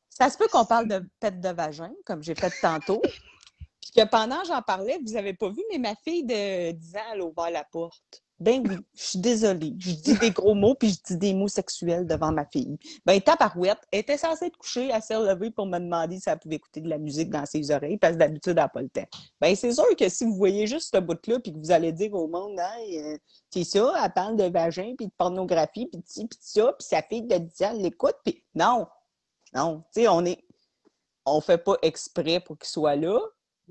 Ça se peut qu'on parle de pète de vagin, comme j'ai fait tantôt. Puis que pendant que j'en parlais, vous avez pas vu, mais ma fille de 10 ans, elle a ouvert la porte. Ben oui, je suis désolée. Je dis des gros mots, puis je dis des mots sexuels devant ma fille. Ben, tabarouette, elle était censée être couchée, elle s'est relevée pour me demander si elle pouvait écouter de la musique dans ses oreilles, parce que d'habitude, elle n'a pas le temps. Ben, c'est sûr que si vous voyez juste ce bout-là, puis que vous allez dire au monde, euh, c'est ça, elle parle de vagin, puis de pornographie, puis de puis ça, puis sa fille de 10 ans l'écoute, puis non, non, tu sais, on est... On fait pas exprès pour qu'il soit là,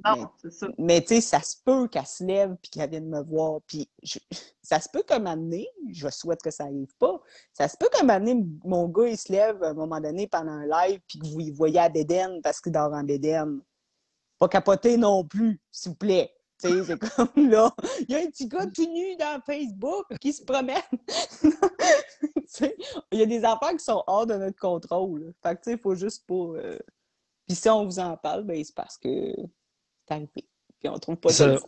non, c'est ça. mais tu sais, ça se peut qu'elle se lève puis qu'elle vienne me voir. Puis je- ça se peut qu'à donné, je souhaite que ça arrive pas, ça se peut qu'à donné, mon gars, il se lève à un moment donné pendant un live puis que vous y voyez à Bédène parce qu'il dort en Bédène. Pas capoter non plus, s'il vous plaît. Tu sais, c'est comme là, il y a un petit gars tout nu dans Facebook qui se promène. Tu sais, il y a des affaires qui sont hors de notre contrôle. Fait que tu sais, il faut juste pas. euh, Puis si on vous en parle, ben c'est parce que arrivé. Puis on trouve pas Ça-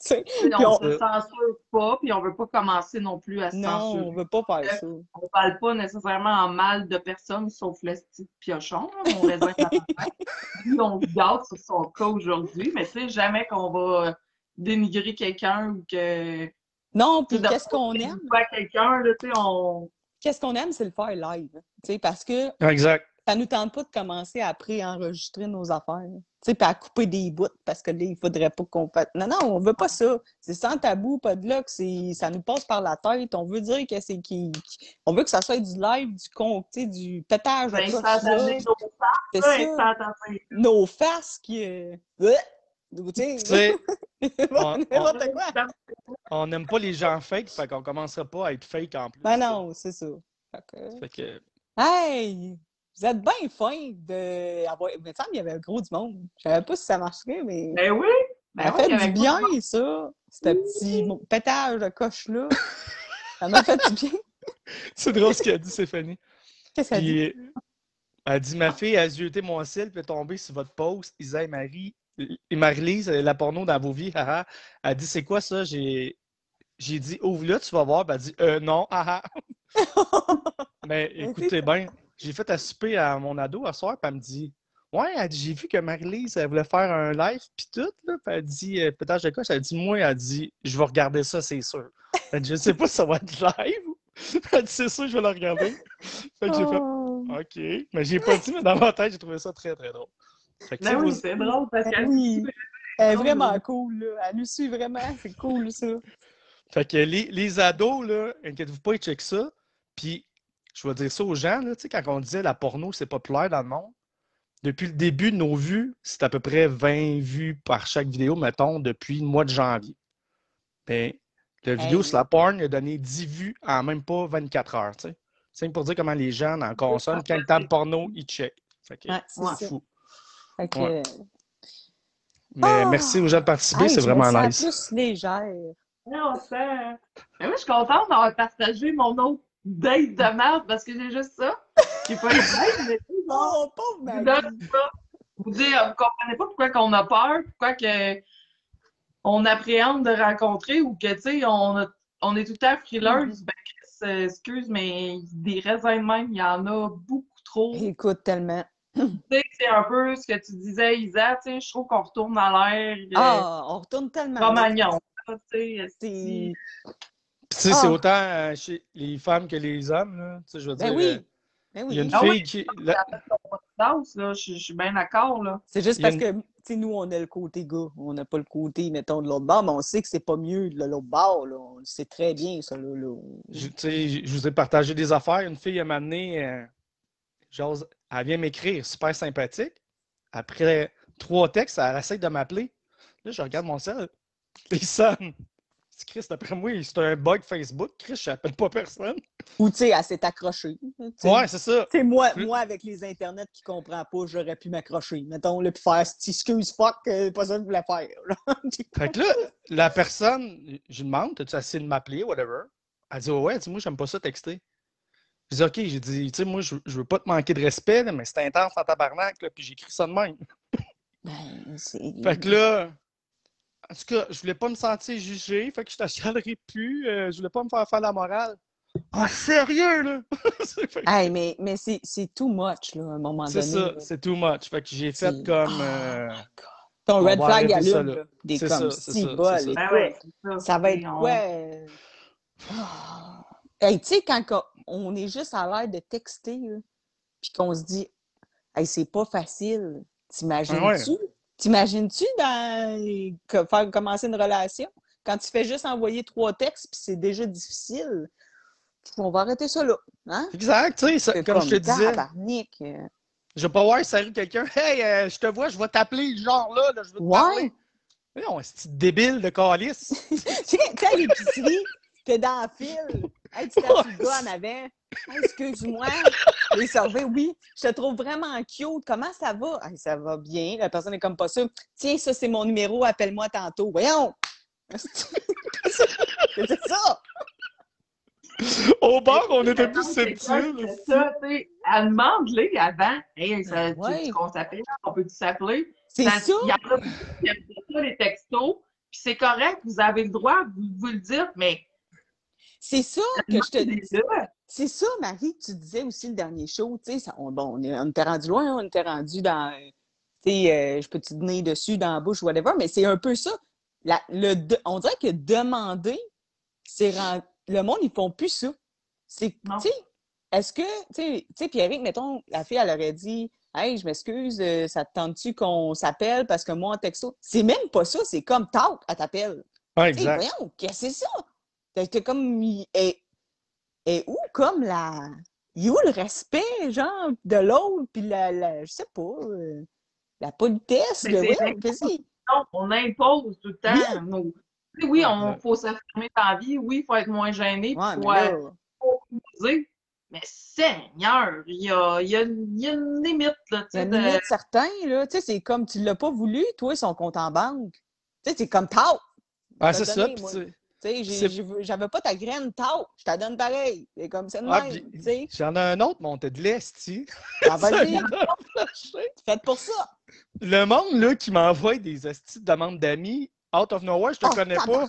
Puis on on- se censure pas, puis on veut pas commencer non plus à se Non, on censurer. veut pas faire ça. On parle pas nécessairement en mal de personne, sauf le style piochon, là, mon raisin. Lui, on se gâte sur son cas aujourd'hui, mais tu sais, jamais qu'on va dénigrer quelqu'un ou que... Non, puis qu'est-ce qu'on aime? Quelqu'un, là, tu sais, on... Qu'est-ce qu'on aime, c'est le faire live. Tu sais, parce que Exact. Ça nous tente pas de commencer à pré-enregistrer nos affaires. Tu sais, puis à couper des bouts parce que là, il faudrait pas qu'on fasse. Non, non, on veut pas ça. C'est sans tabou, pas de là, que c'est... ça nous passe par la tête. On veut dire que c'est qui. On veut que ça soit du live, du con, tu sais, du pétage de Ben, instantané, là. nos C'est faces, ça. Nos faces qui. euh, euh, on- n'aime pas les gens fake, fait qu'on commencera pas à être fake en plus. Ben non, c'est ça. Fait que- Fait que, Hey! Vous êtes bien fin de. avoir- Il y avait un gros du monde. Je savais pas si ça marcherait, mais. Ben oui! Ben ça oui, fait du quoi bien, ça. Ce petit pétage de coche-là. Ça m'a fait du bien. c'est drôle ce qu'elle dit, Stéphanie. Qu'est-ce qu'elle dit? Puis, elle dit Ma fille a zioté mon ciel, puis est tombée sur votre post. Isa et Marie, et Marie-Lise, la porno dans vos vies, haha. Elle dit C'est quoi ça J'ai j'ai dit Ouvre-le, tu vas voir. Puis elle dit Euh, non, haha. Mais écoutez bien, j'ai fait à souper à mon ado à soir, puis elle me dit Ouais, elle dit, j'ai vu que Marie-Lise, elle voulait faire un live, puis tout, là. Puis elle dit, euh, pétage de coche, elle dit, moi, elle dit, je vais regarder ça, c'est sûr. Elle dit, je sais pas si ça va être live. Elle dit, c'est sûr, je vais le regarder. Fait que j'ai fait, Oh. OK. Mais j'ai pas dit, mais dans ma tête, j'ai trouvé ça très, très drôle. Fait que, Ben oui, vous- c'est drôle parce qu'elle oui. Elle est vraiment cool, là. Elle nous suit vraiment. C'est cool, ça. Fait que les, les ados, là, inquiétez-vous pas, ils checkent ça. Puis, je vais dire ça aux gens, là, tu sais, quand on disait la porno, c'est populaire dans le monde, depuis le début de nos vues, c'est à peu près 20 vues par chaque vidéo, mettons, depuis le mois de janvier. Ben, la vidéo Hey. sur la porn a donné 10 vues en même pas 24 heures, tu sais. C'est pour dire comment les gens en consomment. Quand ils tapent porno, ils checkent. Fait que, Ouais, c'est fou. Fait que, Ouais. Mais Ah! merci aux gens de participer, hey, c'est vraiment nice. plus légère. Non, ça. Mais moi, je suis contente d'avoir partagé mon autre date de merde parce que j'ai juste ça. J'ai pas une date, mais tu genre, Oh, pauvre vous donne ça. Vous comprenez pas pourquoi qu'on a peur, pourquoi que on appréhende de rencontrer ou que, tu sais, on, a- on est tout le temps frileuse. Ben, Chris, euh, excuse, mais des raisins de même, il y en a beaucoup trop. Tu Écoute tellement. sais, c'est un peu ce que tu disais, Isa, tu sais, je trouve qu'on retourne à l'air euh, Ah, on retourne tellement. Romagnon. Tu sais, tu sais, c'est Ah. autant euh, chez les femmes que les hommes, là. Tu sais, je veux Ben dire, oui. Ben il y a oui. une Ah fille oui. qui. la- là, je, je suis bien d'accord, là. C'est juste parce que, tu sais, nous, on a le côté gars. On n'a pas le côté, mettons, de l'autre bord, mais on sait que c'est pas mieux de l'autre bord, là. On le sait très bien, ça, là. là. Je, tu sais, je vous ai partagé des affaires. Une fille, elle m'a amené, euh, j'ose- elle vient m'écrire, super sympathique. Après trois textes, elle essaie de m'appeler. Là, je regarde mon sel. il sonne. Chris, d'après moi, c'est un bug Facebook. Chris, je n'appelle pas personne. Ou, tu sais, elle s'est accrochée. Ouais, c'est ça. Tu sais, moi, moi, avec les internets qui ne comprend pas, j'aurais pu m'accrocher. Mettons, là, puis faire excuse fuck, euh, pas ça que je voulais faire. Fait que là, la personne, je lui demande, t'as-tu essayé de m'appeler, whatever? Elle dit, ouais, dis-moi, j'aime pas ça texter. Je dis, OK, j'ai dit, tu sais, moi, je, je veux pas te manquer de respect, mais c'est intense en tabarnak, là, puis j'ai écrit ça de même. Ben, c'est- Fait que là, en tout cas, je voulais pas me sentir jugé, fait que je t'achalerai plus, euh, je voulais pas me faire faire la morale. Ah, sérieux, là? Que- Hey, mais, mais c'est c'est too much, là, à un moment c'est donné. ça, là. c'est too much. Fait que j'ai fait C'est- comme. Ah, euh, Ton on red flag arrêter ça, allume, là. là. Des C'est comme ça, c'est si ça, c'est ça. Ben ouais, c'est ça. Ça va être euh, ah. Hey, tu sais, quand qu'on- on est juste à l'air de texter, puis qu'on se dit, hey, c'est pas facile. T'imagines-tu? Ah ouais. T'imagines-tu dans... que- faire commencer une relation? Quand tu fais juste envoyer trois textes, puis c'est déjà difficile. On va arrêter ça là. Hein? Exact, tu sais, comme je te disais. euh. Je vais pas voir salut quelqu'un. Hey, euh, je te vois, je vais t'appeler, genre là, là, je veux te parler. Ouais. Mais non, c'est débile de calice. Tu sais, à l'épicerie, t'es dans le fil. Hey, tu t'as le gars en avant? Hey, excuse-moi. Les oui, je te trouve vraiment cute. Comment ça va? Hey, ça va bien. La personne est comme pas sûre. Tiens, ça, c'est mon numéro, appelle-moi tantôt. Voyons! C'est ça! Au bar, on était plus subtil. c'est ça, tu sais? Elle demande-les avant. Hey, ça, Ouais. tu qu'on s'appelle? On peut-tu s'appeler? C'est Ça-! Il y a ça, les textos. Puis c'est correct, vous avez le droit, vous, vous le dire, mais C'est ça que je te dis. C'est ça, Marie, que tu disais aussi le dernier show. Tu sais, ça- on, bon, on, est, on était rendu loin, on était rendu dans. Tu sais, euh, je peux te donner dessus, dans la bouche, whatever, mais c'est un peu ça. La- le, on dirait que demander, c'est le monde, ils font plus ça. C'est, tu Non. sais, est-ce que, tu sais, Pierrick, mettons, la fille, elle aurait dit, Hey, je m'excuse, euh, ça te tente-tu qu'on s'appelle parce que moi, en texto, c'est même pas ça, c'est comme talk, elle t'appelle. Sais, exact. voyons, qu'est-ce que c'est ça? T'as été comme. Et, et où comme la. Il est où le respect, genre, de l'autre, puis la, la. Je sais pas. euh, la politesse, de. Non, on impose tout le temps. nos- Oui, oui, on faut s'affirmer dans la vie. Oui, il faut être moins gêné. Ouais, mais là, Seigneur, il y a, il y a une- il y a une limite, là, tu il y a sais, une de... limite certain, là. Tu sais, c'est comme tu l'as pas voulu, toi, son compte en banque. Tu sais, c'est comme tau. Ah, c'est ça. moi. tu- Tu sais, j'avais pas ta graine tau. Je te donne pareil. C'est comme ça de Ah, même, puis. J'en ai un autre, monté de l'Est, tu Ah, vas-y, faites pour ça. Le monde là, qui m'envoie des hosties de demandes d'amis, out of nowhere, je te Oh, connais pas.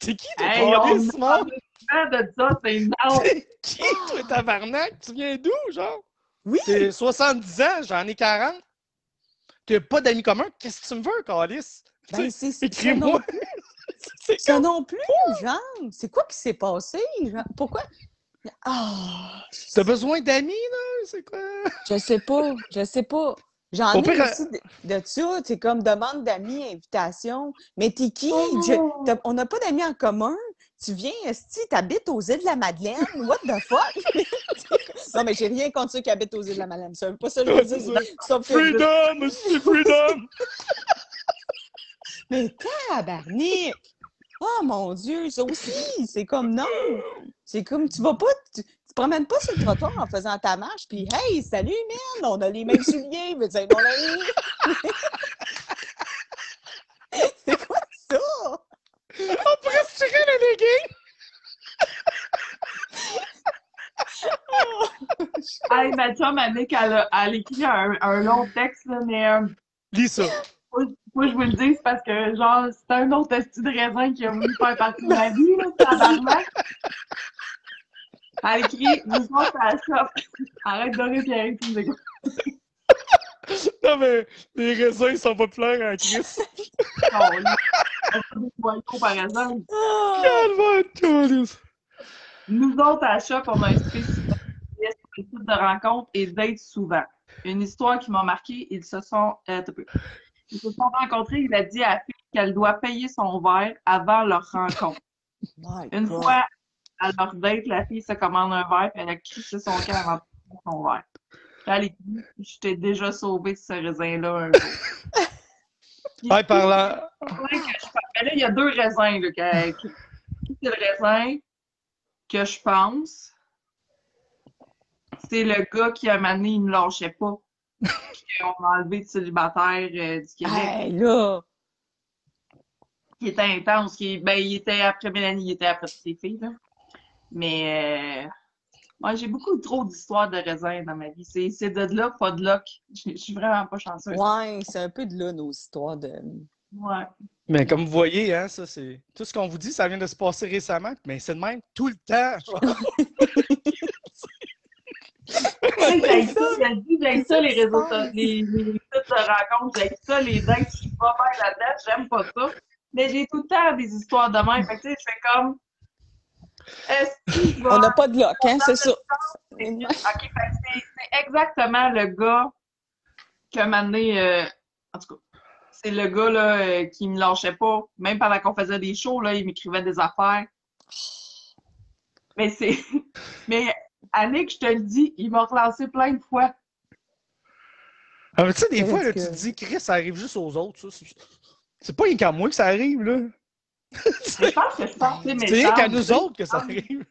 T'es qui, toi, Hey, on de ça, c'est non. T'es qui, toi, tabarnak? Tu viens d'où, genre? Oui. T'es 70 ans, j'en ai 40. T'as pas d'amis communs? Qu'est-ce que tu me veux, Calis? Ben, c'est Écris-moi. Ça non plus, genre. C'est quoi qui s'est passé? genre? Pourquoi? Ah, T'as besoin d'amis, là? C'est quoi? je sais pas, je sais pas. J'en ai pire, aussi de, de ça, c'est comme demande d'amis, invitation. Mais t'es qui? Oh! Je- on n'a pas d'amis en commun. Tu viens, esti, t'habites aux îles de la Madeleine. What the fuck? non, mais j'ai rien contre ceux qui habitent aux îles de la Madeleine. C'est pas ça que je veux dire. Freedom! C'est freedom! Mais tabarnak! Oh mon Dieu, ça aussi, c'est comme non! C'est comme, tu vas pas, tu, promènes pas sur le trottoir en faisant ta marche, puis hey, salut, man, on a les mêmes souliers, mais c'est mon ami! c'est quoi ça? On pourrait se tirer le legging! Hey, ma chum, elle a, elle a écrit un, un long texte, là, mais euh, Lis ça. Moi, je vous le dis, c'est parce que, genre, c'est un autre esti de raisin qui a voulu faire partie de ma vie, là, tabarnak. Elle écrit, nous autres, à la shop. Arrête de Pierre, tu écoutes. Non, mais les raisins, ils sont populaires en Christ. Non, des par exemple. Nous autres, à la shop, on a inscrit sur de rencontres et dates souvent. Une histoire qui m'a marqué, ils se sont... euh, attends un peu. Ils se sont rencontrés, il a dit à la fille qu'elle doit payer son verre avant leur rencontre. My Une God. fois à leur date, la fille se commande un verre et elle a crissé son de prendre son verre. Puis elle écrit Je t'ai déjà sauvé de ce raisin-là un jour. Puis, là, il y a deux raisins, là, que, c'est le raisin que je pense? C'est le gars qui, moment donné, il me lâchait pas. Qu'on a enlevé de célibataire euh, du Québec. Hey, là! qui était intense. Qui, ben, il était après Mélanie, il était après toutes les filles. Là. Mais euh, moi, j'ai beaucoup trop d'histoires de raisins dans ma vie. C'est de là, pas de là. que Je je suis vraiment pas chanceuse. Ouais, c'est un peu de là, nos histoires de. Ouais. Mais comme vous voyez, hein, ça, c'est. Tout ce qu'on vous dit, ça vient de se passer récemment, mais c'est de même tout le temps. J'ai ça, j'ai ça, les réseaux sociaux, les, sites de rencontres, j'ai ça, les dates, je suis pas bien là-dedans, j'aime pas ça. Mais j'ai tout le temps des histoires de même. Fait que, tu sais, je fais comme. Est-ce qu'il va On n'a pas de lock, hein, c'est ça. Ok, c'est exactement le gars que m'a donné, euh, en tout cas, c'est le gars là, euh, qui me lâchait pas. Même pendant qu'on faisait des shows, là, il m'écrivait des affaires. Mais c'est. Mais Annick, je te le dis, il m'a relancé plein de fois. Ah, mais tu sais, des fois, là, tu te dis, Chris, ça arrive juste aux autres. ça. C'est- pas rien qu'à moi que ça arrive, là. Je pense que je pense que c'est rien qu'à nous autres que ça arrive.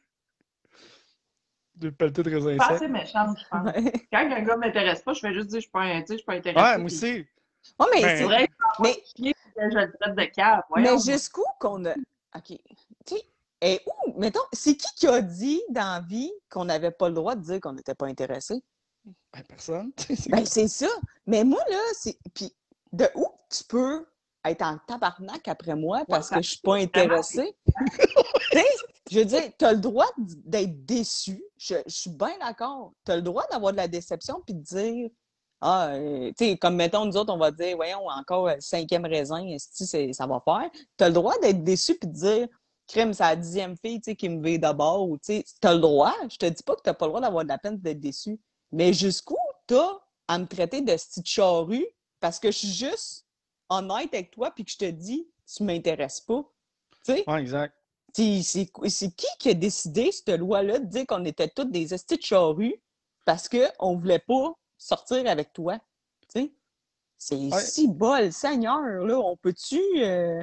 De pelleter de raisin Je pense que sec. c'est méchant, je pense. Quand un gars m'intéresse pas, je fais juste dire, je suis pas, un- tu sais, je suis pas intéressée. Ouais, moi puis aussi. Ouais, mais, Ben, c'est- vrai mais, chier, je le traite de cave. mais jusqu'où qu'on a. OK. Et où, mettons, c'est qui qui a dit dans la vie qu'on n'avait pas le droit de dire qu'on n'était pas intéressé? Ben, personne. C'est- Ben, c'est ça. Mais moi, là, c'est. Puis, de où tu peux être en tabarnak après moi parce que je suis pas intéressée? je veux dire, tu as le droit d'être déçu. Je, je suis bien d'accord. Tu as le droit d'avoir de la déception puis de dire. Ah, euh, tu sais, comme mettons, nous autres, on va dire, voyons, encore euh, cinquième raisin, ça va faire. Tu as le droit d'être déçu puis de dire, crème, c'est la dixième fille, tu sais, qui me veut d'abord, ou tu sais, tu as le droit. Je te dis pas que tu pas le droit d'avoir de la peine d'être déçu. Mais jusqu'où t'as à me traiter de petite charrue parce que je suis juste honnête avec toi puis que je te dis, tu m'intéresses pas. Tu sais, Ouais, exact. c'est qui qui a décidé, cette loi-là, de dire qu'on était toutes des estis de charrues parce qu'on voulait pas sortir avec toi? Tu sais, c'est Ouais. si bol, Seigneur, là, on peut-tu... euh,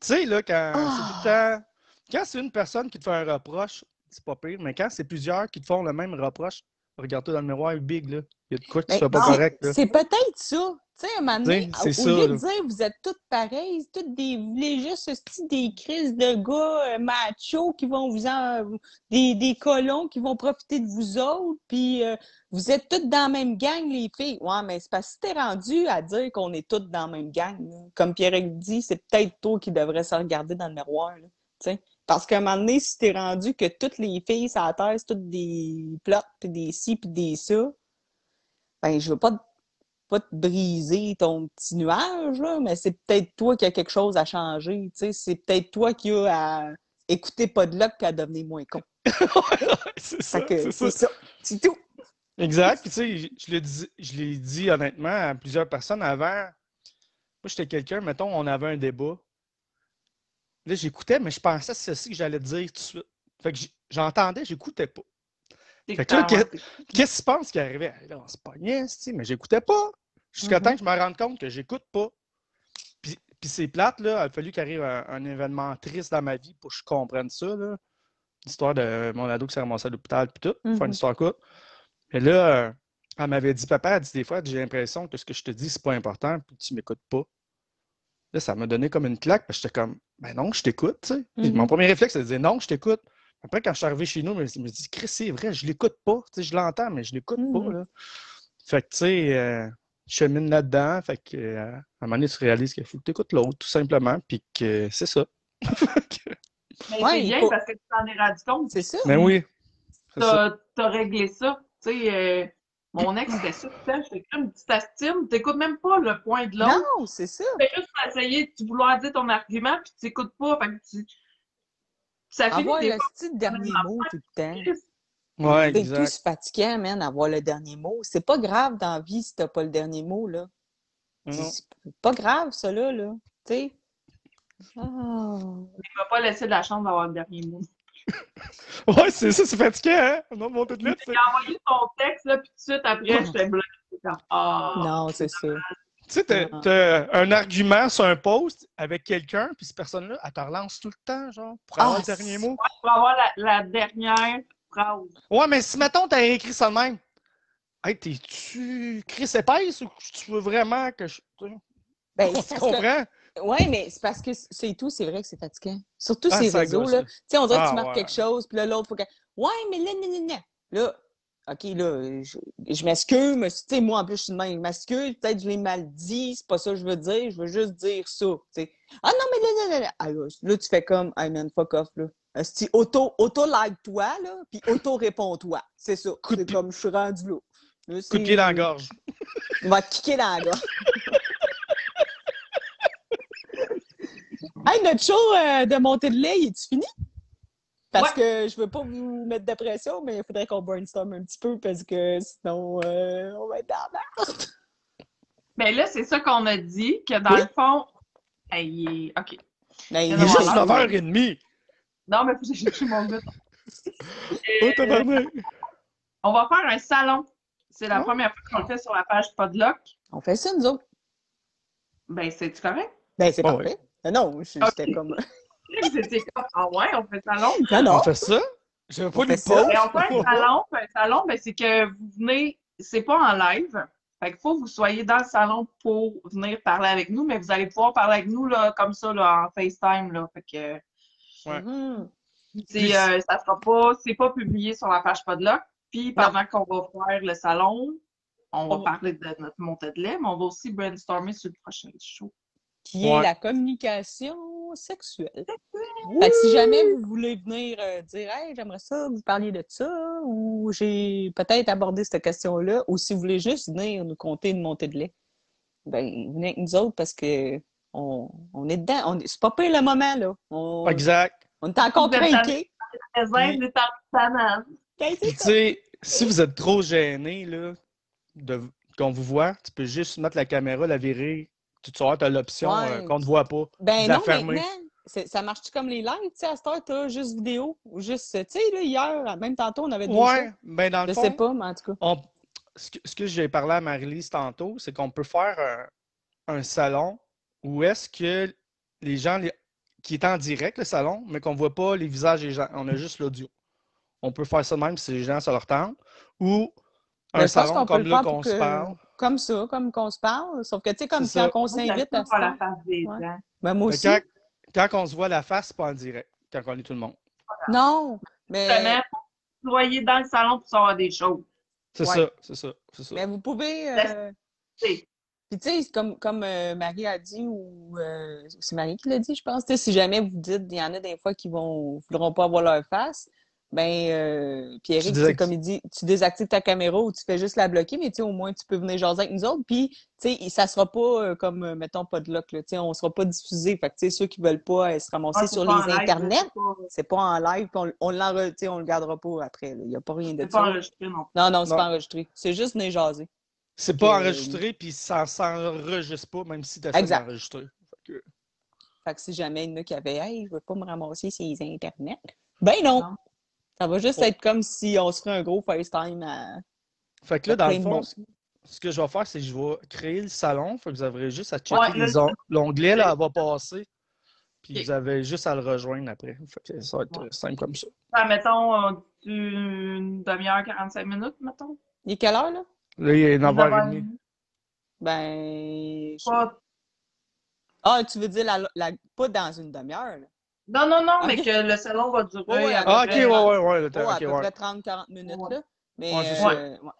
Tu sais, là, quand Ah. c'est tout le temps. Quand c'est une personne qui te fait un reproche, c'est pas pire, mais quand c'est plusieurs qui te font le même reproche, regarde-toi dans le miroir, big, là. Il y a de quoi que tu sois pas correct. C'est peut-être ça. Tu sais, à un moment donné, au ça, lieu là. de dire vous êtes toutes pareilles, toutes des vous voulez juste esti, des crises de gars euh, machos qui vont vous en des, des colons qui vont profiter de vous autres, puis euh, vous êtes toutes dans la même gang, les filles. Ouais, mais c'est parce que si t'es rendu à dire qu'on est toutes dans la même gang, là, comme Pierre dit, c'est peut-être toi qui devrais se regarder dans le miroir. Là, tu sais. Parce qu'à un moment donné, si t'es rendu que toutes les filles sur la terre, c'est toutes des plots, puis des ci, puis des ça, ben je veux pas te pas te briser ton petit nuage, là, mais c'est peut-être toi qui a quelque chose à changer. tu sais. C'est peut-être toi qui a à écouter pas de luck et à devenir moins con. c'est ça, c'est ça. ça. C'est tout. Exact. Puis, tu sais, je- je l'ai dit, je l'ai dit honnêtement à plusieurs personnes avant. Moi, j'étais quelqu'un, mettons, on avait un débat. Là, j'écoutais, mais je pensais que c'est ceci que j'allais dire tout de suite. Fait que j'entendais, j'écoutais pas. Fait que là, Qu'est-ce que tu penses qui arrivait? Là, on se pognait, mais j'écoutais pas. Jusqu'à temps que je me rende compte que j'écoute pas. Puis, puis c'est plate, là. Il a fallu qu'il arrive un, un événement triste dans ma vie pour que je comprenne ça, là. L'histoire de mon ado qui s'est ramassé à l'hôpital, puis tout. Mhm. une histoire courte. Et là, elle m'avait dit, papa, elle dit des fois, j'ai l'impression que ce que je te dis, c'est pas important, puis tu m'écoutes pas. Là, ça m'a donné comme une claque, parce que j'étais comme, ben non, je t'écoute, tu sais. Mhm. Mon premier réflexe, c'est de dire, non, je t'écoute. Après, quand je suis arrivé chez nous, je me suis dit, Chris, c'est vrai, je l'écoute pas. Tu sais, je l'entends, mais je l'écoute Mhm. pas, là. Fait que, tu sais, euh, je chemine là-dedans. Fait que, euh, à un moment donné, tu réalises qu'il faut que tu écoutes l'autre, tout simplement, puis que c'est ça. Mais Ouais, c'est bien faut- parce que tu t'en es rendu compte. C'est ça. Mais oui, ça. T'as t'as réglé ça. Tu sais, euh, mon ex, c'était ça. Putain, je fais comme tu t'estimes, t'écoutes même pas le point de l'autre. Non, c'est ça. Tu fais juste essayer de vouloir dire ton argument, puis tu t'écoutes pas. Fait que tu... Ça finit Avoir des le fois petit dernier mot tout le temps. Ouais, C'est exact. plus fatigant, man, avoir le dernier mot. C'est pas grave dans la vie si t'as pas le dernier mot, là. Non. C'est pas grave, ça, là, là. Tu sais. Ah. Il m'a pas laissé de la chance d'avoir le dernier mot. Ouais, c'est ça, c'est fatiguant, hein? Non, mon tête là, J'ai envoyé ton texte, là, puis tout de suite après, j'étais. J'étais comme, Ah, Non, c'est ça. Tu sais, t'as Ah. un argument sur un post avec quelqu'un, puis cette personne-là, elle te relance tout le temps, genre, pour avoir Ah, le dernier mot. Pour avoir la, la dernière phrase. Ouais, mais si, mettons, t'as écrit ça de même, hey, t'es-tu Chris épaisse ou tu veux vraiment que je. Ben, parce Ouais, mais c'est parce que c'est tout, c'est vrai que c'est fatigant. Surtout Ah, ces réseaux, là. Tu sais, on dirait que Ah, tu marques ouais. quelque chose, puis là, l'autre, faut que. Ouais, mais là, non, non, non. Là, OK, là, je, je m'excuse, mais tu sais, moi, en plus, je suis de même. Je m'excuse, peut-être que je l'ai mal dit, c'est pas ça que je veux dire, je veux juste dire ça. Ah non, mais là, là, là, là. Ah, là, là, tu fais comme, hey man, fuck off, là. Esti, auto, auto-like-toi, là, puis auto-réponds-toi. C'est ça. C'est comme, je suis rendu là. Là, Coup de c'est- pied dans la gorge. on va te kicker dans la gorge. Hey, notre show euh, de montée de lait, est-tu fini? Parce que je veux pas vous mettre de pression, mais il faudrait qu'on brainstorm un petit peu parce que sinon, euh, on va être dans la merde. Ben là, c'est ça qu'on a dit, que dans Oui. le fond. Hey, il est- OK. Mais Il est Non, juste non, 9h30. Non, mais j'aille chercher mon gars. Oh, tabarnak. On va faire un salon. C'est la Oh. première fois qu'on le fait sur la page Podlock. On fait ça, nous autres. Ben, c'est-tu correct? Ben, c'est Ah parfait. Non, je- Ok. j'étais comme. C'était comme, ah ouais, on fait salon. Non, non. On fait ça? Je veux pas ça. pauses. Ben, on fait un salon. Un salon, ben, c'est que vous venez, c'est pas en live. Fait qu'il faut que vous soyez dans le salon pour venir parler avec nous, mais vous allez pouvoir parler avec nous, là, comme ça, là, en FaceTime, là. Fait que, Ouais. Puis- euh, ça sera pas, c'est pas publié sur la page Podlock. Puis, pendant qu'on va faire le salon, on va parler de notre montée de lait, mais on va aussi brainstormer sur le prochain show. Qui est la communication sexuelle. Fait que si jamais vous voulez venir euh, dire Hey, j'aimerais ça, vous parliez de ça, ou j'ai peut-être abordé cette question-là, ou si vous voulez juste venir nous conter une montée de lait, ben venez avec nous autres parce que on, on est dedans. On, c'est pas pire le moment, là. On, Exact. on est encore craqués. Ben, tu sais, si vous êtes trop gêné, là, de, qu'on vous voit, tu peux juste mettre la caméra, la virer. Tu tu as l'option Ouais. euh, qu'on ne voit pas. Ben de la non, fermer. maintenant, ça marche-tu comme les lives? Tu sais, à cette heure, t'as juste vidéo, ou juste, tu sais, là, hier, même tantôt, on avait deux Ouais, ben dans le Je fond, sais pas, mais en tout cas. on- ce que, j'ai parlé à Marie-Lise tantôt, c'est qu'on peut faire un, un salon où est-ce que les gens les- qui est en direct, le salon, mais qu'on ne voit pas les visages des gens, on a juste l'audio. On peut faire ça de même si les gens, ça leur tente. Ou Ben, un salon comme là qu'on se parle. Comme ça, comme qu'on se parle. Sauf que, tu sais, comme quand on s'invite à la face des Ouais. Ben, moi Mais aussi. quand, quand on se voit la face, c'est pas en direct, quand on est tout le monde. Non, mais, Justement, vous soyez dans le salon pour savoir des choses. C'est Ouais. ça, c'est ça, c'est ça. mais vous pouvez. Euh, Puis, tu sais, comme, comme euh, Marie a dit, ou euh, c'est Marie qui l'a dit, je pense, tu sais, si jamais vous dites, il y en a des fois qui vont voudront pas avoir leur face, ben, euh, puis Eric, Tu comme il dit, tu désactives ta caméra ou tu fais juste la bloquer, mais tu au moins, tu peux venir jaser avec nous autres. Puis, tu sais, ça sera pas euh, comme, euh, mettons, pas de lock, là, tu sais, on sera pas diffusé. Fait que, tu sais, ceux qui veulent pas euh, se ramasser Ah, sur les internets, c'est pas- en live, on, on, l'enre- tu sais, on le gardera pas après. Il n'y a pas rien de C'est pas ça. enregistré non plus. Non, non, c'est pas enregistré. C'est juste venir jaser. C'est pas enregistré, puis ça s'enregistre pas, même si tu essaies Exact. d'enregistrer. Fait que- Fait que si jamais il y en a qui avaient Hey, je veux pas me ramasser sur les internets. Ben non! Non. Ça va juste être comme si on se ferait un gros FaceTime à. Fait que là, dans le fond, ce- que je vais faire, c'est que je vais créer le salon. Fait que vous avez juste à checker Ouais, l'onglet, là, elle va passer. Puis vous avez juste à le rejoindre après. Fait que ça va être Ouais. euh, simple comme ça. Ça, mettons, euh, une demi-heure, 45 minutes, mettons. Il est quelle heure, là? Là, il est 9h30. Ben. je- Ah, tu veux dire la, la- pas dans une demi-heure, là? Non, non, non, mais que le salon va durer. Ouais, à peu Ah, ok, près- ouais, ouais, ouais. le Oh, à ok, peu ouais. près 30-40 minutes, Ouais. là. Mais. Euh, ouais.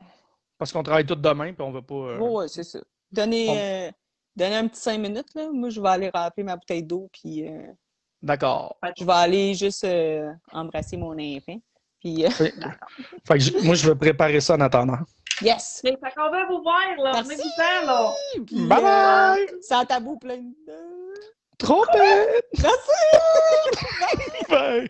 Parce qu'on travaille tous demain, puis on va pas. euh, ouais, c'est ça. Donnez, euh, donnez un petit 5 minutes, là. Moi, je vais aller remplir ma bouteille d'eau, puis euh, D'accord. je vais aller juste euh, embrasser mon enfant. Puis, euh, Fait, fait que je- moi, je vais préparer ça en attendant. yes! Mais ça qu'on va vous voir, là. Merci. Venez-vous-en, là. Puis, Bye bye! euh, Sans tabou plein de... Trompet! Was? Was?